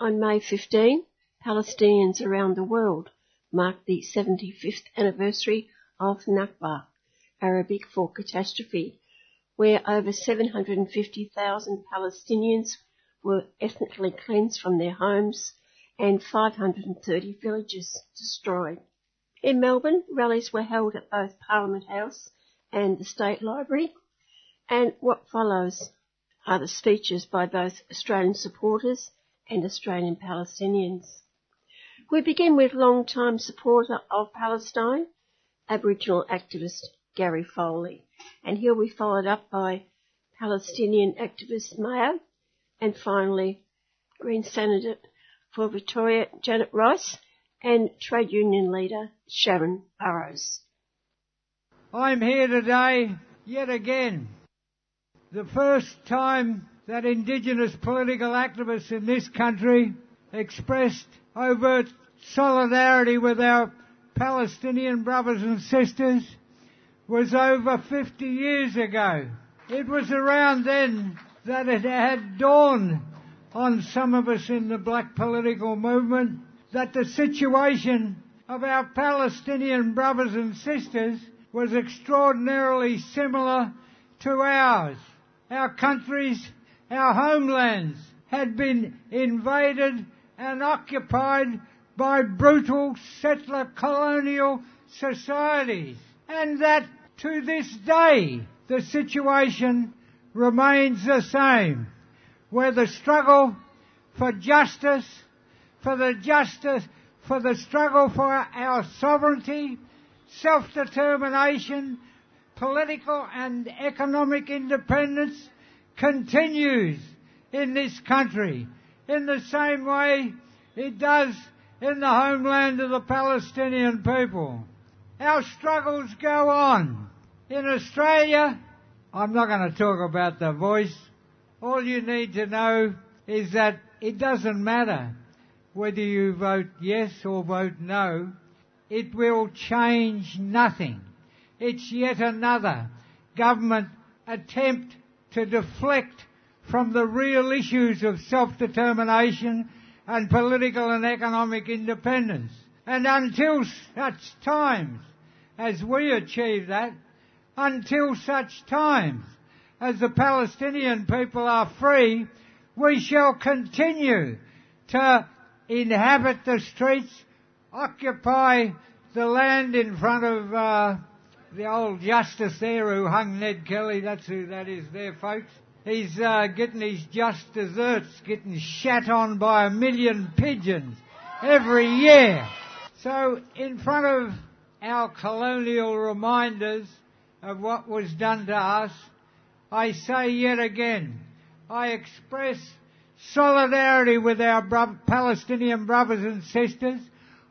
On May 15, Palestinians around the world marked the 75th anniversary of Nakba, Arabic for catastrophe, where over 750,000 Palestinians were ethnically cleansed from their homes and 530 villages destroyed. In Melbourne, rallies were held at both Parliament House and the State Library, and what follows are the speeches by both Australian supporters and Australian Palestinians. We begin with long-time supporter of Palestine, Aboriginal activist Gary Foley, and he'll be followed up by Palestinian activist Mayo, and finally Green Senator for Victoria Janet Rice and trade union leader Sharon Burrows. I'm here today yet again. The first time that Indigenous political activists in this country expressed overt solidarity with our Palestinian brothers and sisters was over 50 years ago. It was around then that it had dawned on some of us in the black political movement that the situation of our Palestinian brothers and sisters was extraordinarily similar to ours. Our countries, our homelands had been invaded and occupied by brutal settler colonial societies. And that to this day the situation remains the same, where the struggle for justice, for the justice, for the struggle for our sovereignty, self-determination, political and economic independence continues in this country in the same way it does in the homeland of the Palestinian people. Our struggles go on. In Australia, I'm not going to talk about the voice. All you need to know is that it doesn't matter whether you vote yes or vote no. It will change nothing. It's yet another government attempt to deflect from the real issues of self-determination and political and economic independence. And until such times as we achieve that, until such times as the Palestinian people are free, we shall continue to inhabit the streets, occupy the land in front of uh, the old justice there who hung Ned Kelly. That's who that is there, folks. He's uh, getting his just desserts, getting shat on by a million pigeons every year. So, in front of our colonial reminders of what was done to us, I say yet again, I express solidarity with our bro- Palestinian brothers and sisters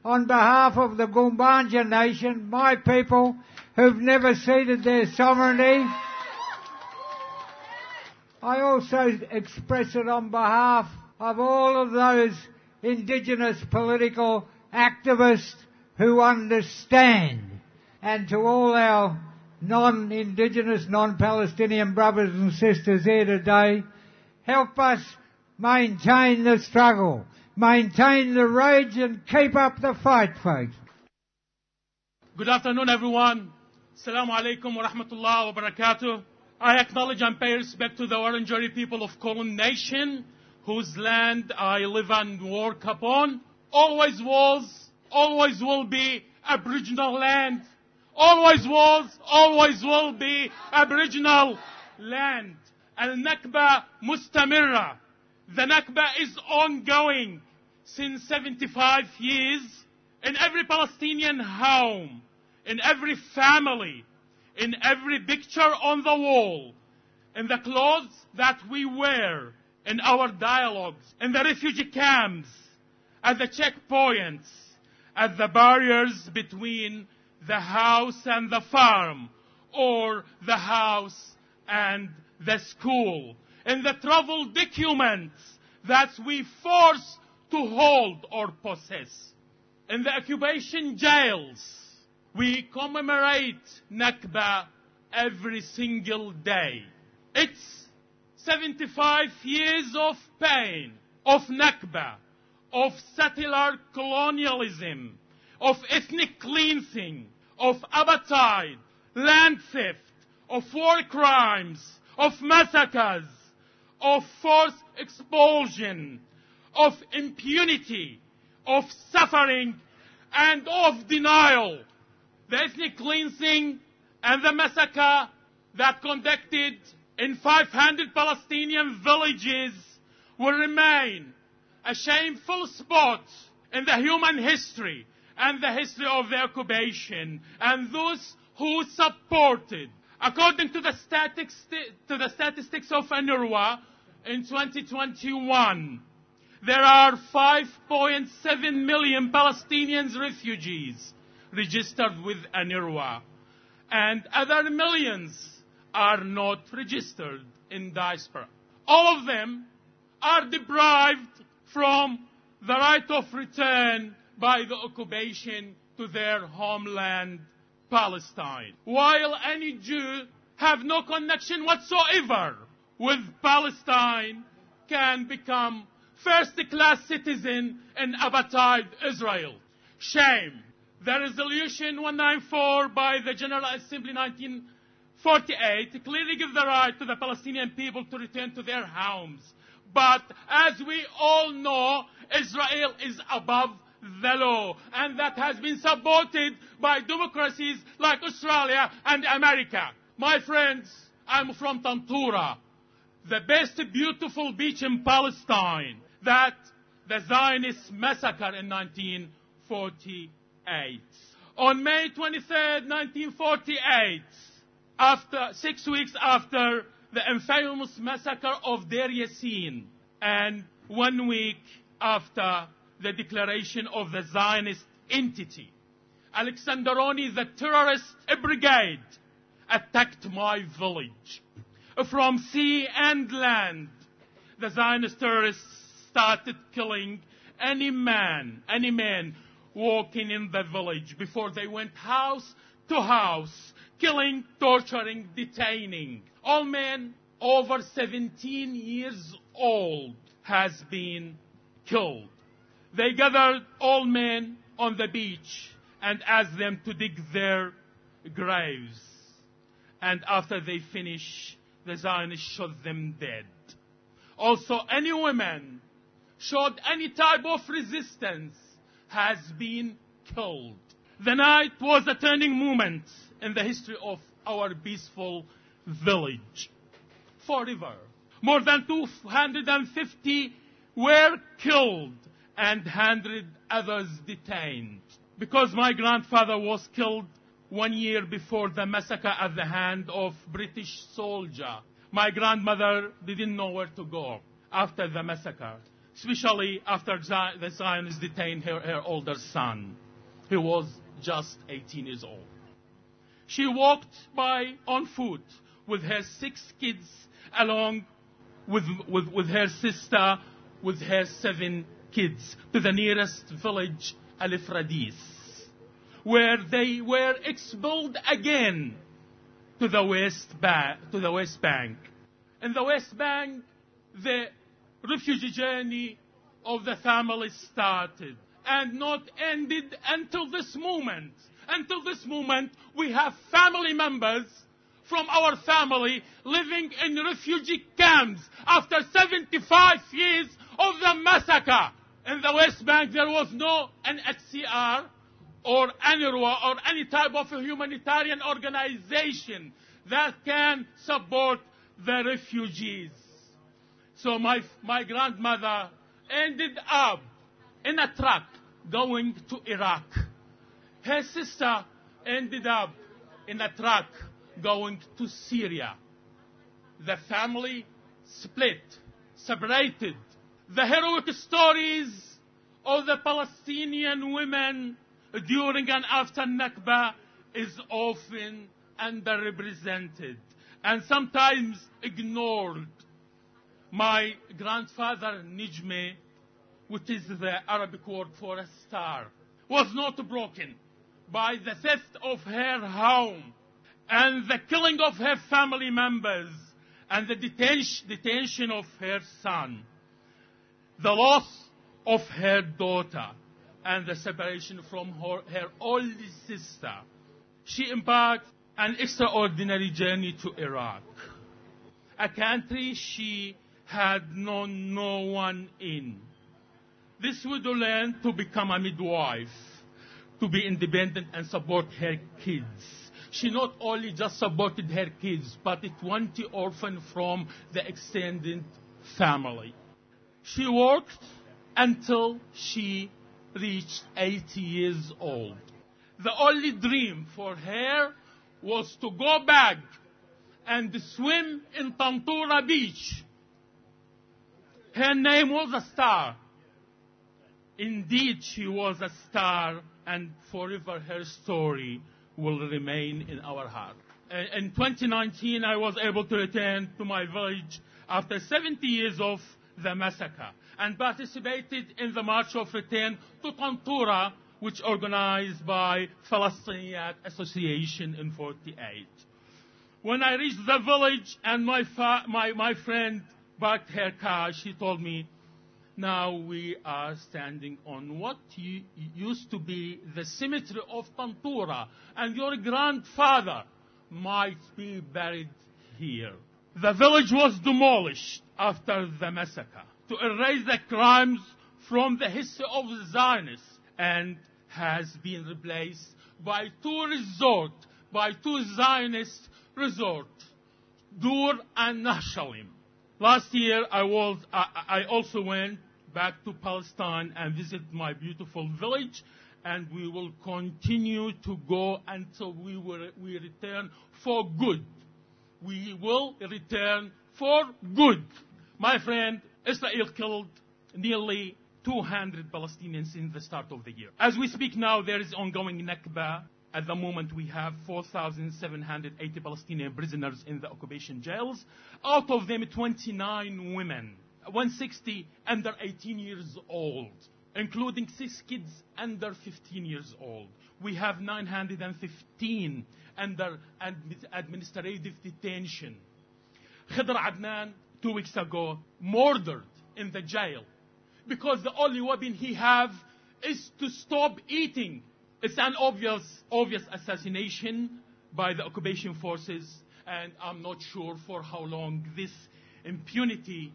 on behalf of the Gumbaynggirr Nation, my people who've never ceded their sovereignty. I also express it on behalf of all of those indigenous political activists who understand and to all our non-indigenous, non-Palestinian brothers and sisters here today, help us maintain the struggle, maintain the rage and keep up the fight, folks. Good afternoon, everyone. Assalamu alaikum wa rahmatullah wa barakatuh. I acknowledge and pay respect to the Wurundjeri people of Kulin Nation, whose land I live and work upon. Always was, always will be Aboriginal land. Always was, always will be Aboriginal land. Al-Nakba mustamirra. The Nakba is ongoing since 75 years in every Palestinian home, in every family, in every picture on the wall, in the clothes that we wear, in our dialogues, in the refugee camps, at the checkpoints, at the barriers between the house and the farm, or the house and the school, in the travel documents that we force to hold or possess. In the occupation jails, we commemorate Nakba every single day. It's 75 years of pain, of Nakba, of settler colonialism, of ethnic cleansing, of apartheid, land theft, of war crimes, of massacres, of forced expulsion, of impunity, of suffering, and of denial. The ethnic cleansing and the massacre that conducted in 500 Palestinian villages will remain a shameful spot in the human history and the history of the occupation and those who supported. According to the, statistics, to the statistics of UNRWA, in 2021, there are 5.7 million Palestinians refugees registered with UNRWA, and other millions are not registered in diaspora. All of them are deprived from the right of return by the occupation to their homeland, Palestine. While any Jew have no connection whatsoever with Palestine can become first class citizen in apartheid Israel. Shame. The resolution 194 by the General Assembly 1948 clearly gives the right to the Palestinian people to return to their homes. But as we all know, Israel is above the law. And that has been supported by democracies like Australia and America. My friends, I'm from Tantura, the best beautiful beach in Palestine that the Zionist massacre in 1948. On May 23, 1948, after six weeks after the infamous massacre of Deir Yassin, and one week after the declaration of the Zionist entity, Alexandroni, the terrorist brigade, attacked my village. From sea and land, the Zionist terrorists started killing any man, any man walking in the village before they went house to house, killing, torturing, detaining. All men over 17 years old has been killed. They gathered all men on the beach and asked them to dig their graves. And after they finish, the Zionists shot them dead. Also, any woman showed any type of resistance has been killed. The night was a turning moment in the history of our peaceful village. Forever. More than 250 were killed and 100 others detained. Because my grandfather was killed one year before the massacre at the hand of British soldier, my grandmother didn't know where to go after the massacre, especially after the Zionists detained her, her older son, who was just 18 years old. She walked by on foot with her six kids along with, with, with her sister with her seven kids to the nearest village, Alifradis, where they were expelled again to the West, ba- to the West Bank. In the West Bank, the refugee journey of the family started and not ended until this moment. Until this moment, we have family members from our family living in refugee camps after 75 years of the massacre. In the West Bank, there was no NHCR or UNRWA or any type of humanitarian organization that can support the refugees. So my, my grandmother ended up in a truck going to Iraq. Her sister ended up in a truck going to Syria. The family split, separated. The heroic stories of the Palestinian women during and after Nakba is often underrepresented and sometimes ignored. My grandfather Nijme, which is the Arabic word for a star, was not broken by the theft of her home and the killing of her family members and the detention, of her son, the loss of her daughter, and the separation from her, her oldest sister. She embarked an extraordinary journey to Iraq, a country she had known no one in. This widow learned to become a midwife, to be independent and support her kids she not only just supported her kids, but 20 orphans from the extended family. She worked until she reached 80 years old. The only dream for her was to go back and swim in Tantura Beach. Her name was a star. Indeed, she was a star, and forever her story will remain in our heart. In 2019, I was able to return to my village after 70 years of the massacre and participated in the March of Return to Tantura, which organized by Palestinian Association in 48. When I reached the village and my, fa- my, my friend parked her car, she told me, now we are standing on what used to be the cemetery of Tantura, and your grandfather might be buried here. The village was demolished after the massacre to erase the crimes from the history of the Zionists and has been replaced by two resort, by two Zionist resort, Dur and Nahsholim. Last year I was, I, I also went back to Palestine and visit my beautiful village. And we will continue to go until we, we return for good. We will return for good. My friend, Israel killed nearly 200 Palestinians in the start of the year. As we speak now, there is ongoing Nakba. At the moment, we have 4,780 Palestinian prisoners in the occupation jails. Out of them, 29 women. 160 under 18 years old, including six kids under 15 years old. We have 915 under administrative detention. Khidr Adnan, two weeks ago, murdered in the jail because the only weapon he have is to stop eating. It's an obvious, obvious assassination by the occupation forces, and I'm not sure for how long this impunity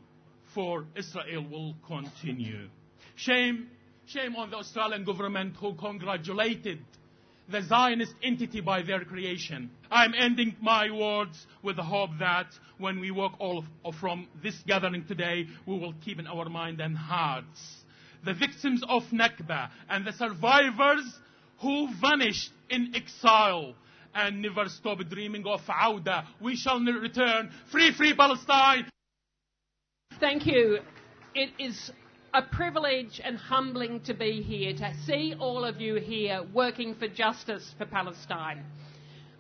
for Israel will continue. Shame, shame on the Australian government who congratulated the Zionist entity by their creation. I'm ending my words with the hope that when we walk all of, from this gathering today, we will keep in our mind and hearts the victims of Nakba and the survivors who vanished in exile and never stopped dreaming of Auda. We shall return. Free, free Palestine. Thank you. It is a privilege and humbling to be here, to see all of you here working for justice for Palestine.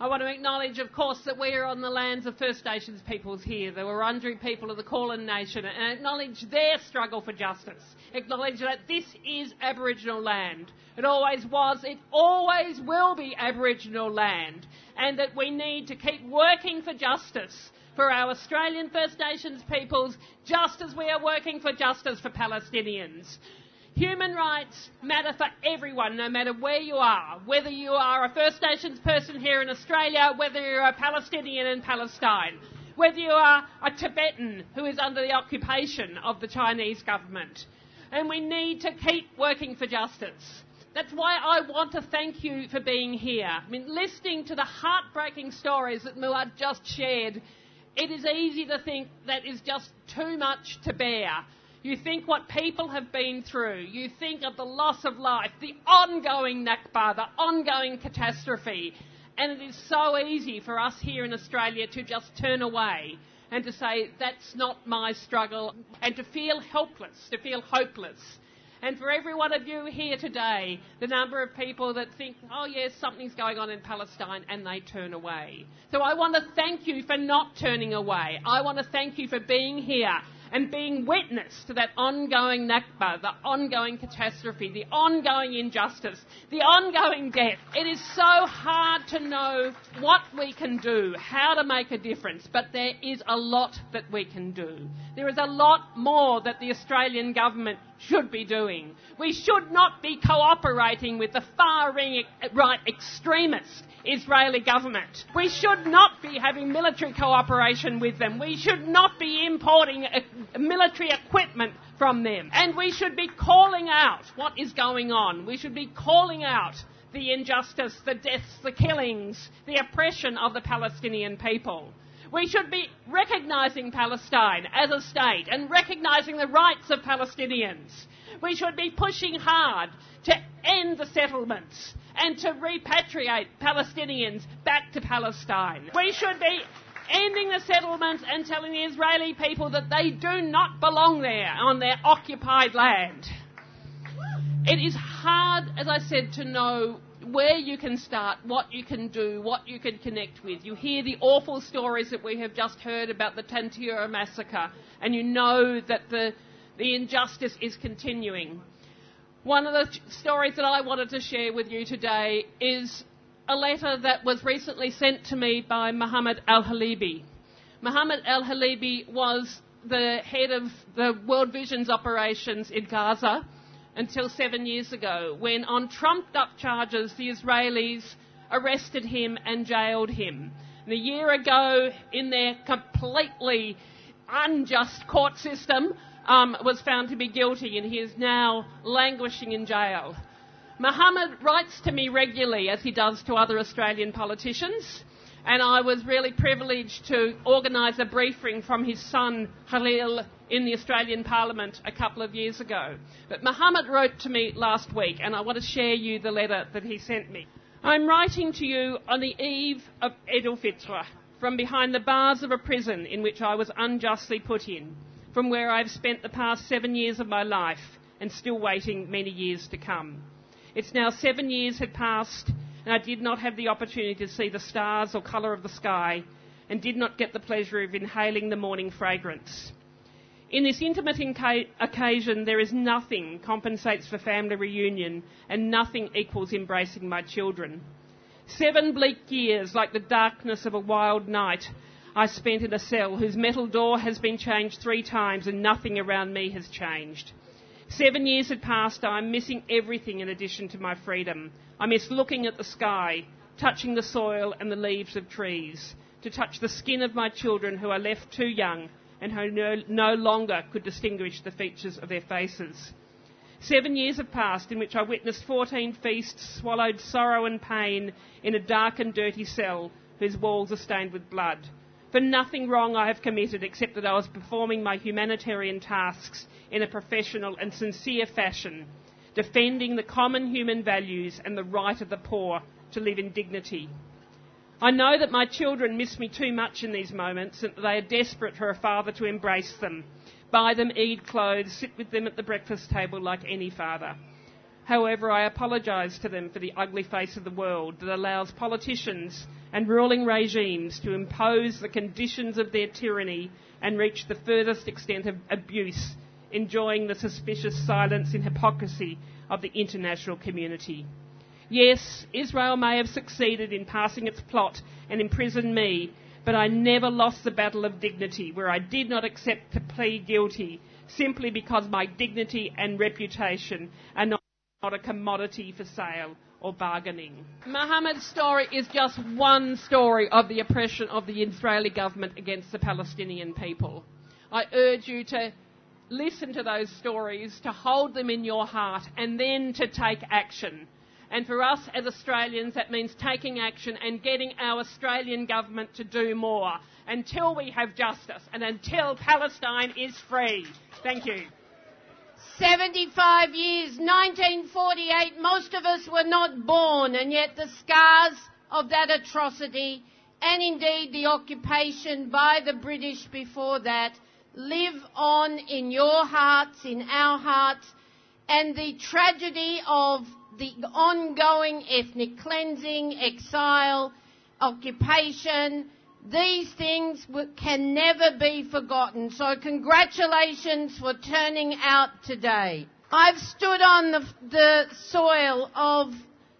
I want to acknowledge, of course, that we are on the lands of First Nations peoples here, the Wurundjeri people of the Kulin Nation, and acknowledge their struggle for justice. Acknowledge that this is Aboriginal land. It always was, it always will be Aboriginal land, and that we need to keep working for justice for our Australian First Nations peoples, just as we are working for justice for Palestinians. Human rights matter for everyone, no matter where you are. Whether you are a First Nations person here in Australia, whether you're a Palestinian in Palestine, whether you are a Tibetan who is under the occupation of the Chinese government. And we need to keep working for justice. That's why I want to thank you for being here. I mean, listening to the heartbreaking stories that Muad just shared it is easy to think that is just too much to bear. You think what people have been through. You think of the loss of life, the ongoing Nakba, the ongoing catastrophe. And it is so easy for us here in Australia to just turn away and to say, that's not my struggle, and to feel helpless, to feel hopeless. And for every one of you here today, the number of people that think, oh yes, something's going on in Palestine, and they turn away. So I want to thank you for not turning away. I want to thank you for being here and being witness to that ongoing Nakba, the ongoing catastrophe, the ongoing injustice, the ongoing death. It is so hard to know what we can do, how to make a difference, but there is a lot that we can do. There is a lot more that the Australian government should be doing. We should not be cooperating with the far right extremist Israeli government. We should not be having military cooperation with them. We should not be importing military equipment from them. And we should be calling out what is going on. We should be calling out the injustice, the deaths, the killings, the oppression of the Palestinian people. We should be recognising Palestine as a state and recognising the rights of Palestinians. We should be pushing hard to end the settlements and to repatriate Palestinians back to Palestine. We should be ending the settlements and telling the Israeli people that they do not belong there on their occupied land. It is hard, as I said, to know where you can start, what you can do, what you can connect with. You hear the awful stories that we have just heard about the Tantura massacre, and you know that the, the injustice is continuing. One of the stories that I wanted to share with you today is a letter that was recently sent to me by Mohammed Al Halabi. Mohammed Al Halabi was the head of the World Vision's operations in Gaza until seven years ago, when on trumped up charges the Israelis arrested him and jailed him. And a year ago, in their completely unjust court system, um, was found to be guilty and he is now languishing in jail. Mohammed writes to me regularly, as he does to other Australian politicians, and I was really privileged to organise a briefing from his son Khalil in the Australian Parliament a couple of years ago. But Mohammed wrote to me last week, and I want to share you the letter that he sent me. I'm writing to you on the eve of Eid al-Fitr, from behind the bars of a prison in which I was unjustly put in from where I've spent the past seven years of my life and still waiting many years to come. It's now seven years had passed and I did not have the opportunity to see the stars or colour of the sky and did not get the pleasure of inhaling the morning fragrance. In this intimate inca- occasion, there is nothing compensates for family reunion and nothing equals embracing my children. Seven bleak years, like the darkness of a wild night, I spent in a cell whose metal door has been changed three times and nothing around me has changed. Seven years had passed. I'm missing everything in addition to my freedom. I miss looking at the sky, touching the soil and the leaves of trees, to touch the skin of my children who are left too young and who no, no longer could distinguish the features of their faces. Seven years have passed in which I witnessed 14 feasts, swallowed sorrow and pain in a dark and dirty cell whose walls are stained with blood. For nothing wrong I have committed except that I was performing my humanitarian tasks in a professional and sincere fashion, defending the common human values and the right of the poor to live in dignity. I know that my children miss me too much in these moments and that they are desperate for a father to embrace them, buy them Eid clothes, sit with them at the breakfast table like any father. However, I apologise to them for the ugly face of the world that allows politicians and ruling regimes to impose the conditions of their tyranny and reach the furthest extent of abuse, enjoying the suspicious silence and hypocrisy of the international community. Yes, Israel may have succeeded in passing its plot and imprisoned me, but I never lost the battle of dignity where I did not accept to plead guilty simply because my dignity and reputation are not a commodity for sale or bargaining. Mohammed's story is just one story of the oppression of the Israeli government against the Palestinian people. I urge you to listen to those stories, to hold them in your heart, and then to take action. And for us as Australians, that means taking action and getting our Australian government to do more until we have justice and until Palestine is free. Thank you. 75 years, 1948, most of us were not born, and yet the scars of that atrocity, and indeed the occupation by the British before that, live on in your hearts, in our hearts, and the tragedy of the ongoing ethnic cleansing, exile, occupation, these things can never be forgotten. So congratulations for turning out today. I've stood on the, the soil of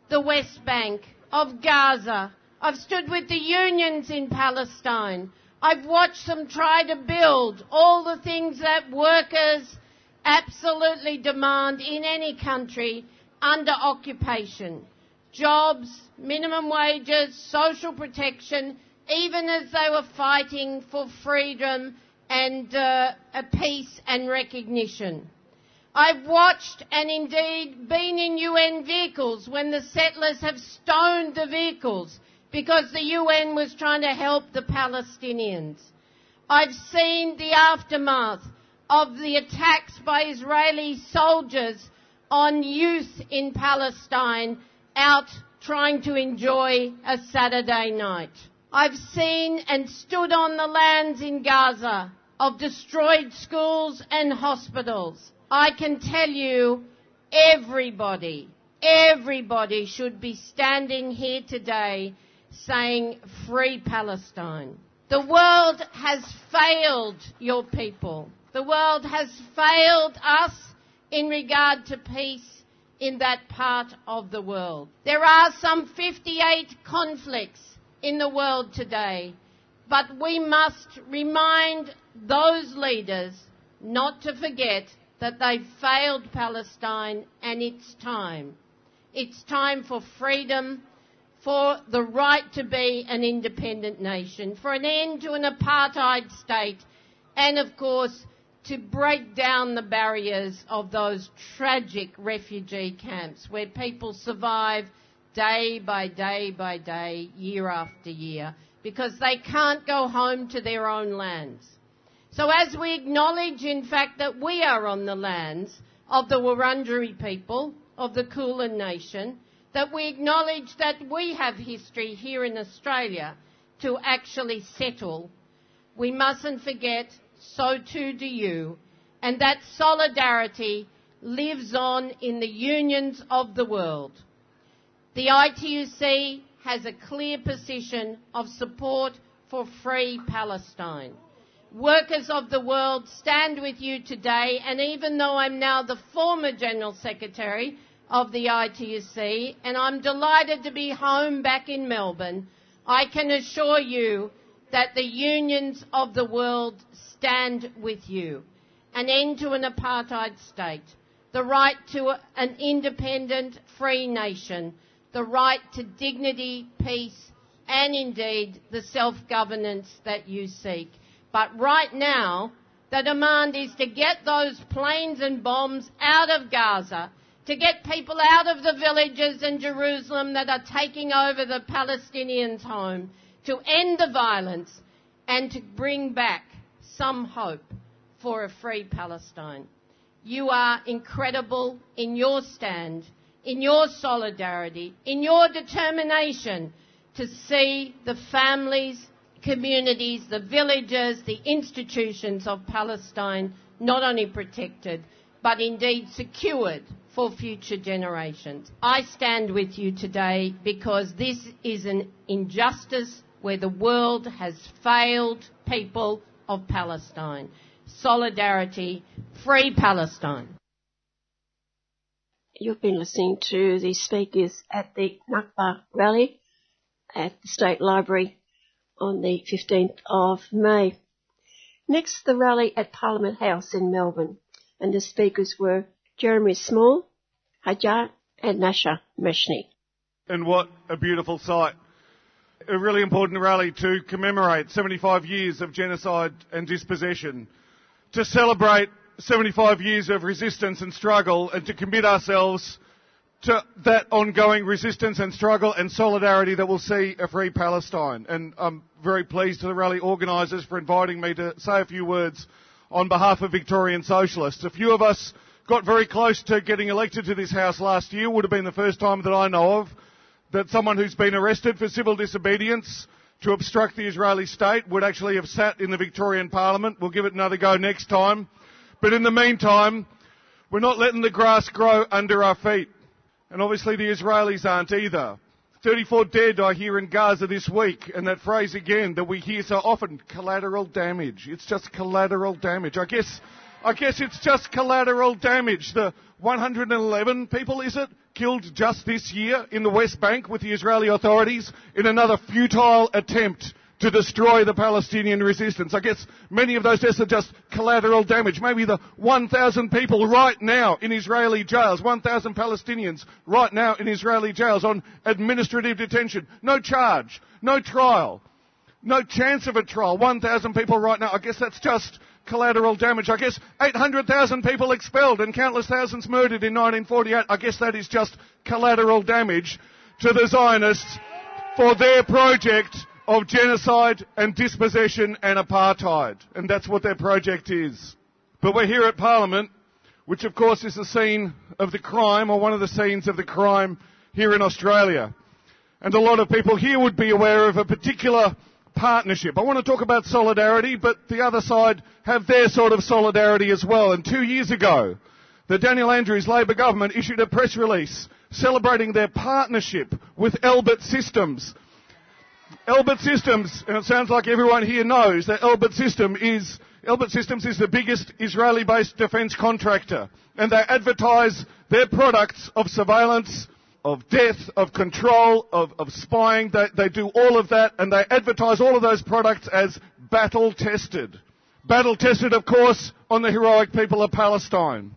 the West Bank, of Gaza. I've stood with the unions in Palestine. I've watched them try to build all the things that workers absolutely demand in any country under occupation. Jobs, minimum wages, social protection, even as they were fighting for freedom and uh, a peace and recognition. I've watched and indeed been in UN vehicles when the settlers have stoned the vehicles because the UN was trying to help the Palestinians. I've seen the aftermath of the attacks by Israeli soldiers on youth in Palestine out trying to enjoy a Saturday night. I've seen and stood on the lands in Gaza of destroyed schools and hospitals. I can tell you everybody, everybody should be standing here today saying free Palestine. The world has failed your people. The world has failed us in regard to peace in that part of the world. There are some 58 conflicts in the world today. But we must remind those leaders not to forget that they failed Palestine and it's time. It's time for freedom, for the right to be an independent nation, for an end to an apartheid state, and of course, to break down the barriers of those tragic refugee camps where people survive day by day by day, year after year, because they can't go home to their own lands. So as we acknowledge, in fact, that we are on the lands of the Wurundjeri people, of the Kulin Nation, that we acknowledge that we have history here in Australia to actually settle, we mustn't forget, so too do you, and that solidarity lives on in the unions of the world. The ITUC has a clear position of support for free Palestine. Workers of the world stand with you today, and even though I'm now the former General Secretary of the ITUC, and I'm delighted to be home back in Melbourne. I can assure you that the unions of the world stand with you. An end to an apartheid state, the right to an independent, free nation, the right to dignity, peace, and indeed the self-governance that you seek. But right now, the demand is to get those planes and bombs out of Gaza, to get people out of the villages in Jerusalem that are taking over the Palestinians' home, to end the violence, and to bring back some hope for a free Palestine. You are incredible in your stand, in your solidarity, in your determination to see the families, communities, the villages, the institutions of Palestine not only protected, but indeed secured for future generations. I stand with you today because this is an injustice where the world has failed people of Palestine. Solidarity, free Palestine. You've been listening to the speakers at the Nakba rally at the State Library on the 15th of May. Next, the rally at Parliament House in Melbourne, and the speakers were Jerome Small, Hajar, and Nasser Mashni. And what a beautiful sight. A really important rally to commemorate 75 years of genocide and dispossession, to celebrate 75 years of resistance and struggle, and to commit ourselves to that ongoing resistance and struggle and solidarity that will see a free Palestine. And I'm very pleased to the rally organisers for inviting me to say a few words on behalf of Victorian Socialists. A few of us got very close to getting elected to this House last year. Would have been the first time that I know of that someone who's been arrested for civil disobedience to obstruct the Israeli state would actually have sat in the Victorian Parliament. We'll give it another go next time. But in the meantime, we're not letting the grass grow under our feet. And obviously the Israelis aren't either. 34 dead I hear in Gaza this week, and that phrase again that we hear so often, collateral damage. It's just collateral damage. I guess, I guess it's just collateral damage. The 111 people, is it, killed just this year in the West Bank with the Israeli authorities in another futile attempt to destroy the Palestinian resistance. I guess many of those deaths are just collateral damage. Maybe the 1,000 people right now in Israeli jails, 1,000 Palestinians right now in Israeli jails on administrative detention. No charge, no trial, no chance of a trial. 1,000 people right now. I guess that's just collateral damage. I guess 800,000 people expelled and countless thousands murdered in 1948. I guess that is just collateral damage to the Zionists for their project of genocide and dispossession and apartheid. And that's what their project is. But we're here at Parliament, which of course is the scene of the crime, or one of the scenes of the crime here in Australia. And a lot of people here would be aware of a particular partnership. I want to talk about solidarity, but the other side have their sort of solidarity as well. And two years ago, the Daniel Andrews Labor government issued a press release celebrating their partnership with Elbit Systems, Elbit Systems, and it sounds like everyone here knows that System is Elbit Systems is the biggest Israeli-based defence contractor, and they advertise their products of surveillance, of death, of control, of, of spying. They, they do all of that, and they advertise all of those products as battle tested. Battle tested, of course, on the heroic people of Palestine.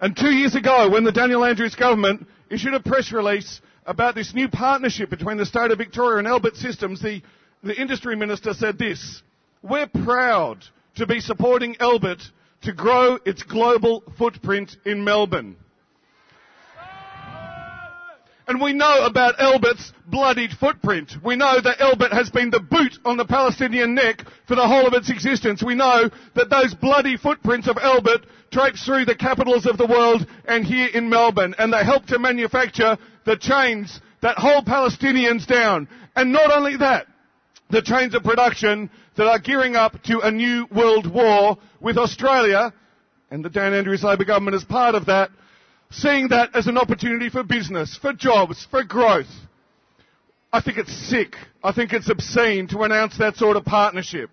And two years ago, when the Daniel Andrews government issued a press release about this new partnership between the state of Victoria and Elbit Systems, the, the industry minister said this, we're proud to be supporting Elbit to grow its global footprint in Melbourne. And we know about Elbit's bloodied footprint. We know that Elbit has been the boot on the Palestinian neck for the whole of its existence. We know that those bloody footprints of Elbit traipse through the capitals of the world and here in Melbourne. And they help to manufacture the chains that hold Palestinians down. And not only that, the chains of production that are gearing up to a new world war with Australia, and the Dan Andrews Labor government is part of that, seeing that as an opportunity for business, for jobs, for growth. I think it's sick. I think it's obscene to announce that sort of partnership.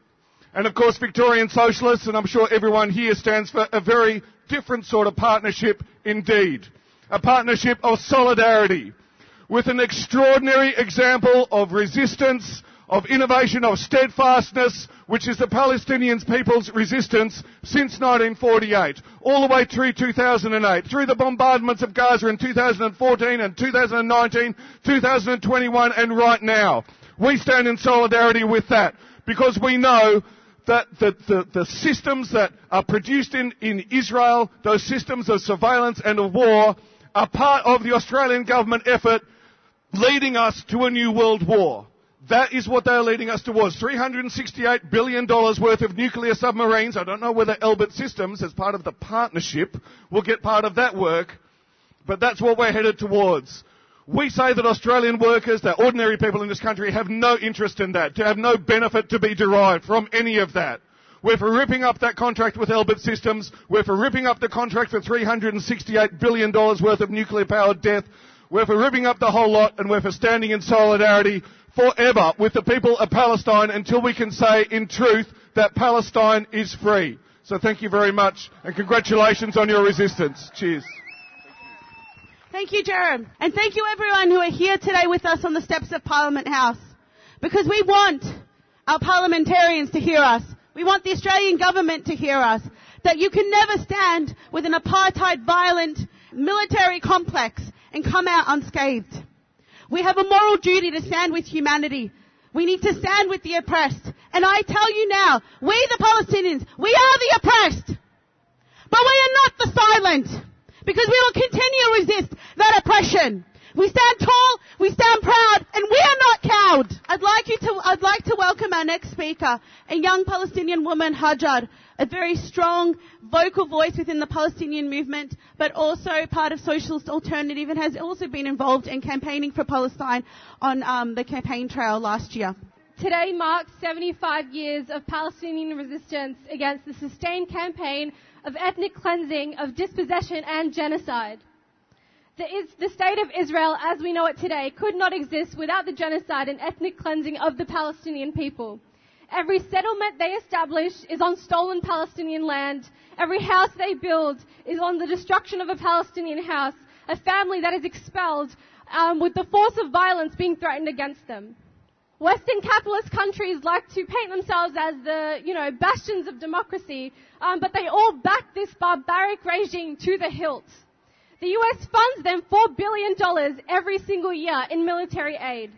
And of course, Victorian Socialists, and I'm sure everyone here stands for a very different sort of partnership indeed a partnership of solidarity with an extraordinary example of resistance, of innovation, of steadfastness, which is the Palestinian people's resistance since 1948, all the way through 2008, through the bombardments of Gaza in 2014 and 2019, 2021 and right now. We stand in solidarity with that because we know that the, the, the, systems that are produced in, in Israel, those systems of surveillance and of war, are part of the Australian government effort leading us to a new world war. That is what they're leading us towards. $368 billion worth of nuclear submarines. I don't know whether Elbit Systems, as part of the partnership, will get part of that work, but that's what we're headed towards. We say that Australian workers, that ordinary people in this country, have no interest in that, to have no benefit to be derived from any of that. We're for ripping up that contract with Elbit Systems. We're for ripping up the contract for $368 billion worth of nuclear powered death. We're for ripping up the whole lot and we're for standing in solidarity forever with the people of Palestine until we can say in truth that Palestine is free. So thank you very much and congratulations on your resistance. Cheers. Thank you, Jerome. And thank you everyone who are here today with us on the steps of Parliament House. Because we want our parliamentarians to hear us. We want the Australian government to hear us. That you can never stand with an apartheid violent military complex and come out unscathed. We have a moral duty to stand with humanity. We need to stand with the oppressed. And I tell you now, we the Palestinians, we are the oppressed. But we are not the silent. Because we will continue to resist that oppression. We stand tall, we stand proud, and we are not cowed. I'd like you to, I'd like to welcome our next speaker, a young Palestinian woman, Hajar, a very strong vocal voice within the Palestinian movement, but also part of Socialist Alternative and has also been involved in campaigning for Palestine on um, the campaign trail last year. Today marks 75 years of Palestinian resistance against the sustained campaign of ethnic cleansing, of dispossession and genocide. The, the, state of Israel, as we know it today, could not exist without the genocide and ethnic cleansing of the Palestinian people. Every settlement they establish is on stolen Palestinian land. Every house they build is on the destruction of a Palestinian house. A family that is expelled um, with the force of violence being threatened against them. Western capitalist countries like to paint themselves as the, you know, bastions of democracy, um, but they all back this barbaric regime to the hilt. The US funds them $4 billion every single year in military aid.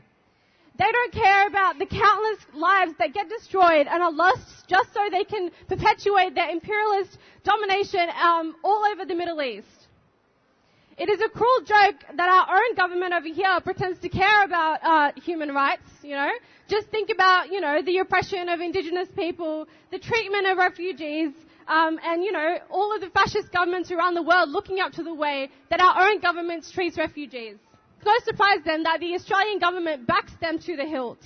They don't care about the countless lives that get destroyed and are lost just so they can perpetuate their imperialist domination um, all over the Middle East. It is a cruel joke that our own government over here pretends to care about uh, human rights, you know. Just think about, you know, the oppression of indigenous people, the treatment of refugees, um, and, you know, all of the fascist governments around the world looking up to the way that our own government treats refugees. It's no surprise then that the Australian government backs them to the hilt.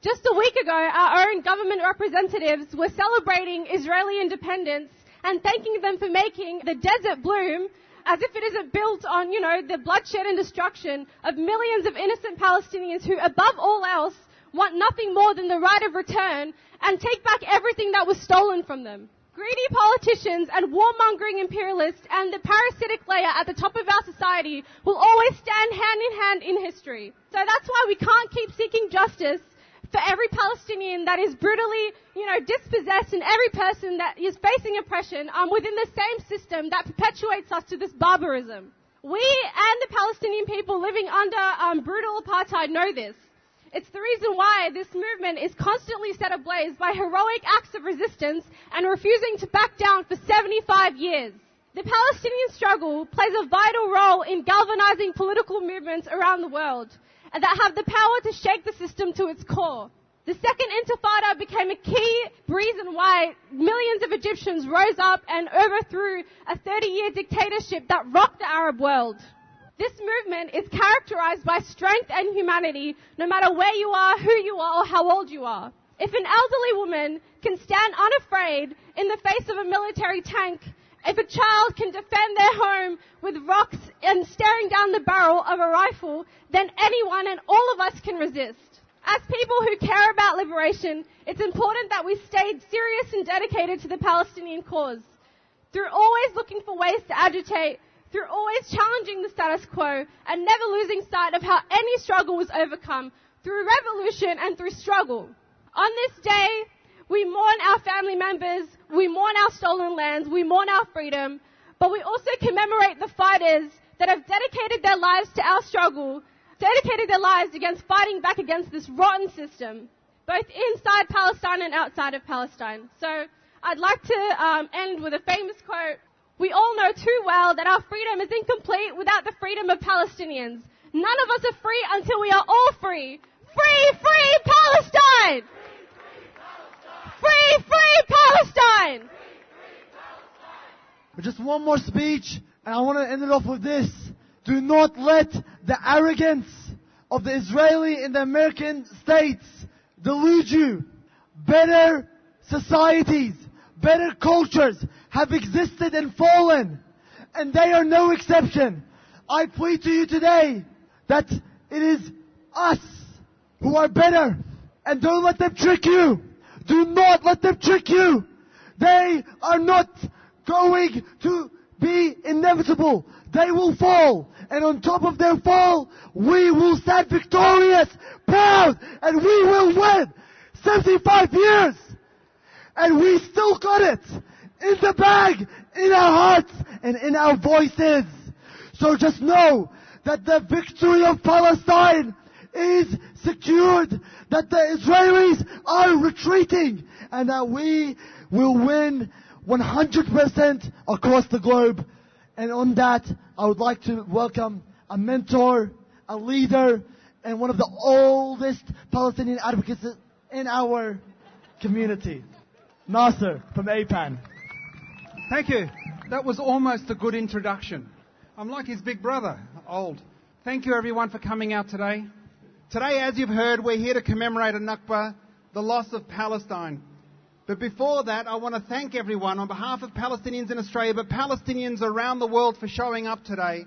Just a week ago, our own government representatives were celebrating Israeli independence and thanking them for making the desert bloom as if it isn't built on, you know, the bloodshed and destruction of millions of innocent Palestinians who, above all else, want nothing more than the right of return and take back everything that was stolen from them. Greedy politicians and warmongering imperialists and the parasitic layer at the top of our society will always stand hand in hand in history. So that's why we can't keep seeking justice for every Palestinian that is brutally, you know, dispossessed and every person that is facing oppression um, within the same system that perpetuates us to this barbarism. We and the Palestinian people living under um, brutal apartheid know this. It's the reason why this movement is constantly set ablaze by heroic acts of resistance and refusing to back down for 75 years. The Palestinian struggle plays a vital role in galvanizing political movements around the world that have the power to shake the system to its core. The second intifada became a key reason why millions of Egyptians rose up and overthrew a 30 year dictatorship that rocked the Arab world. This movement is characterized by strength and humanity no matter where you are, who you are, or how old you are. If an elderly woman can stand unafraid in the face of a military tank if a child can defend their home with rocks and staring down the barrel of a rifle, then anyone and all of us can resist. As people who care about liberation, it's important that we stay serious and dedicated to the Palestinian cause. Through always looking for ways to agitate, through always challenging the status quo and never losing sight of how any struggle was overcome through revolution and through struggle. On this day, we mourn our family members, we mourn our stolen lands, we mourn our freedom, but we also commemorate the fighters that have dedicated their lives to our struggle, dedicated their lives against fighting back against this rotten system, both inside Palestine and outside of Palestine. So I'd like to um, end with a famous quote. We all know too well that our freedom is incomplete without the freedom of Palestinians. None of us are free until we are all free. Free, free Palestine! Free, free Palestine! Just one more speech, and I want to end it off with this. Do not let the arrogance of the Israeli and the American states delude you. Better societies, better cultures have existed and fallen, and they are no exception. I plead to you today that it is us who are better, and don't let them trick you. Do not let them trick you. They are not going to be inevitable. They will fall. And on top of their fall, we will stand victorious, proud, and we will win. 75 years! And we still got it! In the bag, in our hearts, and in our voices. So just know that the victory of Palestine is secured, that the Israelis are retreating, and that we will win 100% across the globe. And on that, I would like to welcome a mentor, a leader, and one of the oldest Palestinian advocates in our community. Nasser from APAN. Thank you. That was almost a good introduction. I'm like his big brother, old. Thank you everyone for coming out today. Today, as you've heard, we're here to commemorate a Nakba, the loss of Palestine. But before that, I want to thank everyone on behalf of Palestinians in Australia, but Palestinians around the world for showing up today.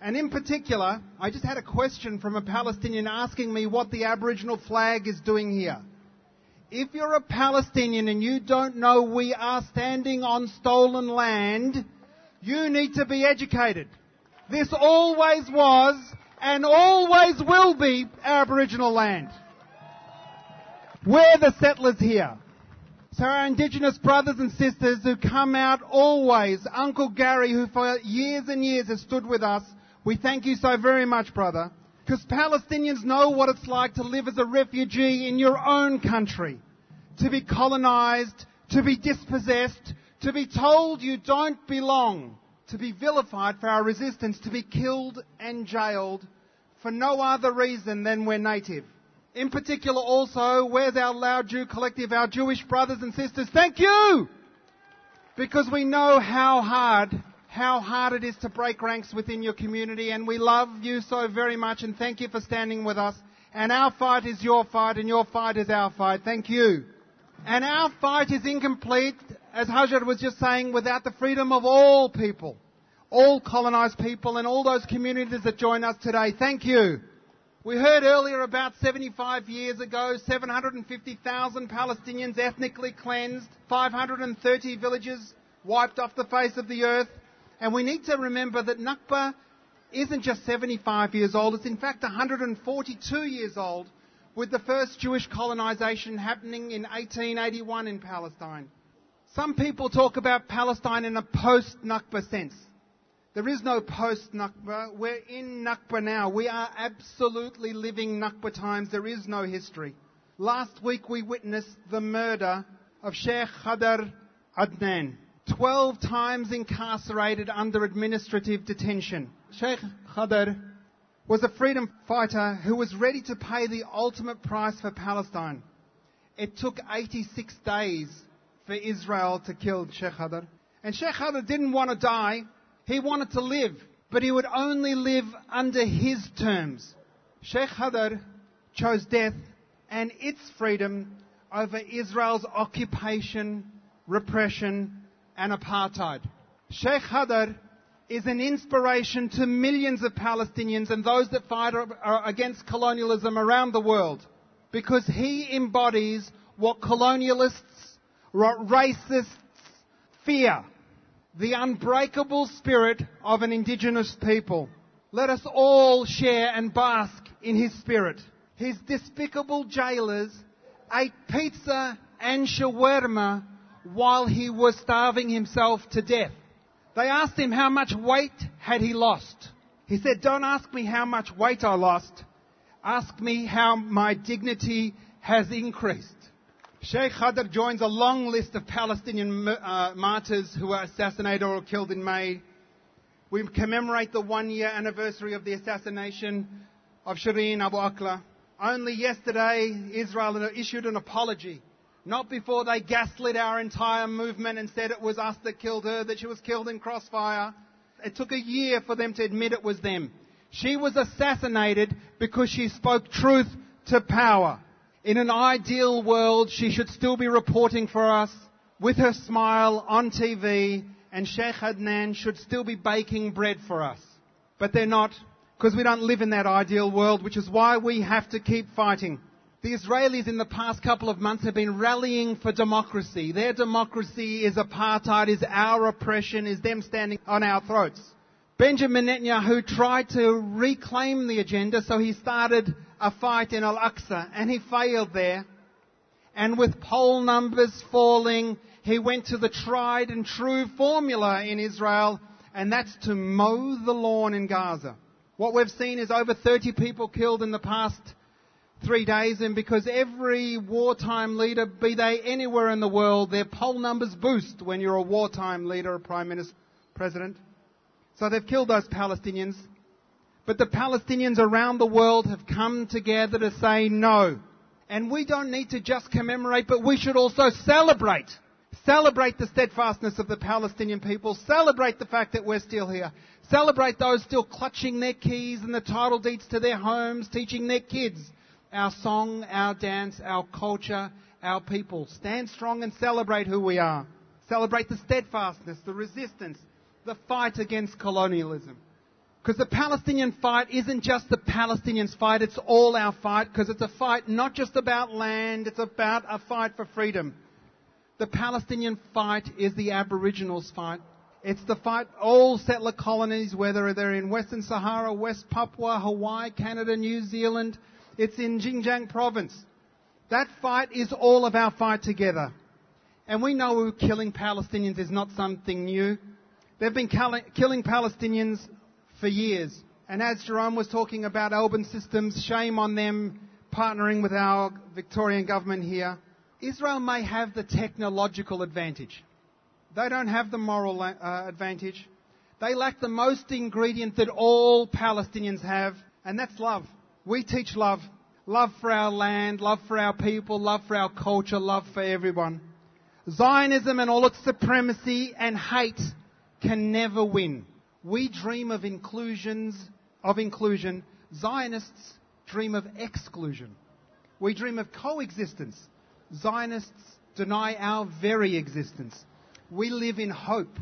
And in particular, I just had a question from a Palestinian asking me what the Aboriginal flag is doing here. If you're a Palestinian and you don't know we are standing on stolen land, you need to be educated. This always was and always will be Aboriginal land. We're the settlers here. So our Indigenous brothers and sisters who come out always, Uncle Gary who for years and years has stood with us, we thank you so very much brother. Because Palestinians know what it's like to live as a refugee in your own country. To be colonized, to be dispossessed, to be told you don't belong, to be vilified for our resistance, to be killed and jailed for no other reason than we're native. In particular also, where's our Loud Jew collective, our Jewish brothers and sisters? Thank you! Because we know how hard, how hard it is to break ranks within your community and we love you so very much and thank you for standing with us. And our fight is your fight and your fight is our fight. Thank you. And our fight is incomplete, as Hajar was just saying, without the freedom of all people. All colonized people and all those communities that join us today. Thank you. We heard earlier about 75 years ago, 750,000 Palestinians ethnically cleansed, 530 villages wiped off the face of the earth. And we need to remember that Nakba isn't just 75 years old, it's in fact 142 years old, with the first Jewish colonization happening in 1881 in Palestine. Some people talk about Palestine in a post-Nakba sense. There is no post Nakba. We're in Nakba now. We are absolutely living Nakba times. There is no history. Last week we witnessed the murder of Sheikh Khadr Adnan. 12 times incarcerated under administrative detention. Sheikh Khadr was a freedom fighter who was ready to pay the ultimate price for Palestine. It took 86 days for Israel to kill Sheikh Khadr. And Sheikh Khadr didn't want to die. He wanted to live, but he would only live under his terms. Sheikh Khadr chose death and its freedom over Israel's occupation, repression, and apartheid. Sheikh Khadr is an inspiration to millions of Palestinians and those that fight against colonialism around the world because he embodies what colonialists, what racists fear the unbreakable spirit of an indigenous people. Let us all share and bask in his spirit. His despicable jailers ate pizza and shawarma while he was starving himself to death. They asked him how much weight had he lost. He said, don't ask me how much weight I lost. Ask me how my dignity has increased. Sheikh Khadr joins a long list of Palestinian uh, martyrs who were assassinated or killed in May. We commemorate the one year anniversary of the assassination of Shireen Abu Akleh. Only yesterday, Israel issued an apology. Not before they gaslit our entire movement and said it was us that killed her, that she was killed in crossfire. It took a year for them to admit it was them. She was assassinated because she spoke truth to power. In an ideal world, she should still be reporting for us with her smile on TV, and Sheikh Adnan should still be baking bread for us. But they're not, because we don't live in that ideal world, which is why we have to keep fighting. The Israelis in the past couple of months have been rallying for democracy. Their democracy is apartheid, is our oppression, is them standing on our throats. Benjamin Netanyahu tried to reclaim the agenda, so he started a fight in Al-Aqsa, and he failed there. And with poll numbers falling, he went to the tried and true formula in Israel, and that's to mow the lawn in Gaza. What we've seen is over 30 people killed in the past three days, and because every wartime leader, be they anywhere in the world, their poll numbers boost when you're a wartime leader, a prime minister, president. So they've killed those Palestinians. But the Palestinians around the world have come together to say no. And we don't need to just commemorate, but we should also celebrate. Celebrate the steadfastness of the Palestinian people. Celebrate the fact that we're still here. Celebrate those still clutching their keys and the title deeds to their homes, teaching their kids our song, our dance, our culture, our people. Stand strong and celebrate who we are. Celebrate the steadfastness, the resistance, the fight against colonialism. Because the Palestinian fight isn't just the Palestinians' fight, it's all our fight, because it's a fight not just about land, it's about a fight for freedom. The Palestinian fight is the Aboriginals' fight. It's the fight all settler colonies, whether they're in Western Sahara, West Papua, Hawaii, Canada, New Zealand, it's in Xinjiang province. That fight is all of our fight together. And we know killing Palestinians is not something new. They've been killing Palestinians for years. And as Jerome was talking about Elbit systems, shame on them partnering with our Victorian government here. Israel may have the technological advantage. They don't have the moral uh, advantage. They lack the most ingredient that all Palestinians have, and that's love. We teach love. Love for our land, love for our people, love for our culture, love for everyone. Zionism and all its supremacy and hate can never win. We dream of inclusions, of inclusion. Zionists dream of exclusion. We dream of coexistence. Zionists deny our very existence. We live in hope.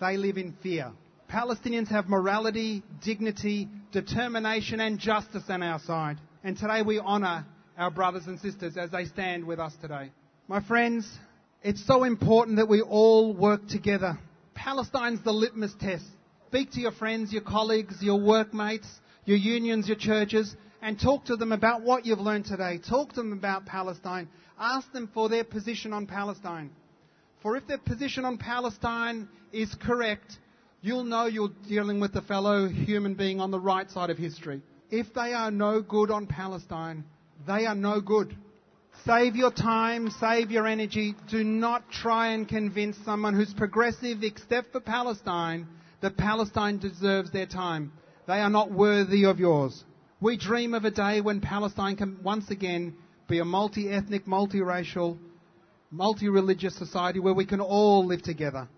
They live in fear. Palestinians have morality, dignity, determination and justice on our side. And today we honour our brothers and sisters as they stand with us today. My friends, it's so important that we all work together. Palestine's the litmus test. Speak to your friends, your colleagues, your workmates, your unions, your churches, and talk to them about what you've learned today. Talk to them about Palestine. Ask them for their position on Palestine. For if their position on Palestine is correct, you'll know you're dealing with a fellow human being on the right side of history. If they are no good on Palestine, they are no good. Save your time, save your energy. Do not try and convince someone who's progressive, except for Palestine, that Palestine deserves their time. They are not worthy of yours. We dream of a day when Palestine can once again be a multi ethnic, multiracial, multi religious society where we can all live together.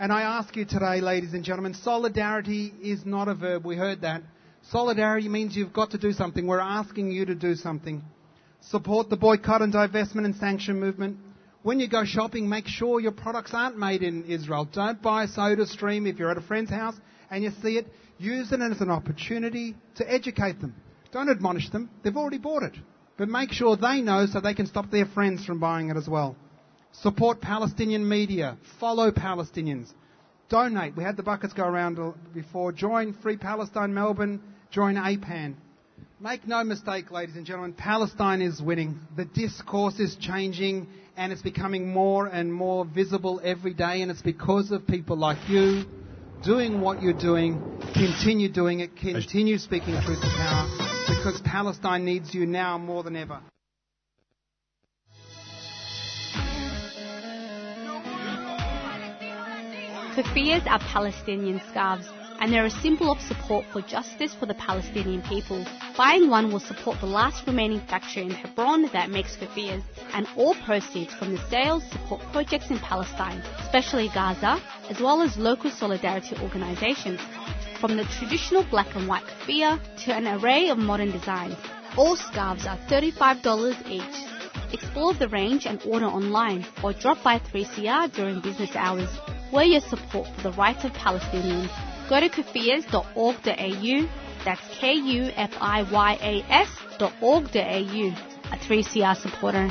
And I ask you today, ladies and gentlemen, solidarity is not a verb. We heard that. Solidarity means you've got to do something. We're asking you to do something. Support the boycott and divestment and sanction movement. When you go shopping, make sure your products aren't made in Israel. Don't buy Soda Stream if you're at a friend's house and you see it. Use it as an opportunity to educate them. Don't admonish them. They've already bought it. But make sure they know so they can stop their friends from buying it as well. Support Palestinian media. Follow Palestinians. donate. We had the buckets go around before. Join Free Palestine Melbourne. Join APAN. Make no mistake, ladies and gentlemen, Palestine is winning. The discourse is changing and it's becoming more and more visible every day, and it's because of people like you doing what you're doing, continue doing it, continue speaking truth to power, because Palestine needs you now more than ever. Kufiyas are Palestinian scarves and they're a symbol of support for justice for the Palestinian people. Buying one will support the last remaining factory in Hebron that makes kufiyas, and all proceeds from the sales support projects in Palestine, especially Gaza, as well as local solidarity organizations. From the traditional black and white kufiya to an array of modern designs, all scarves are $35 each. Explore the range and order online or drop by 3CR during business hours. We're your support for the rights of Palestinians. Go to kufiyas.org.au, that's K-U-F-I-Y-A-S dot org.au, a 3CR supporter.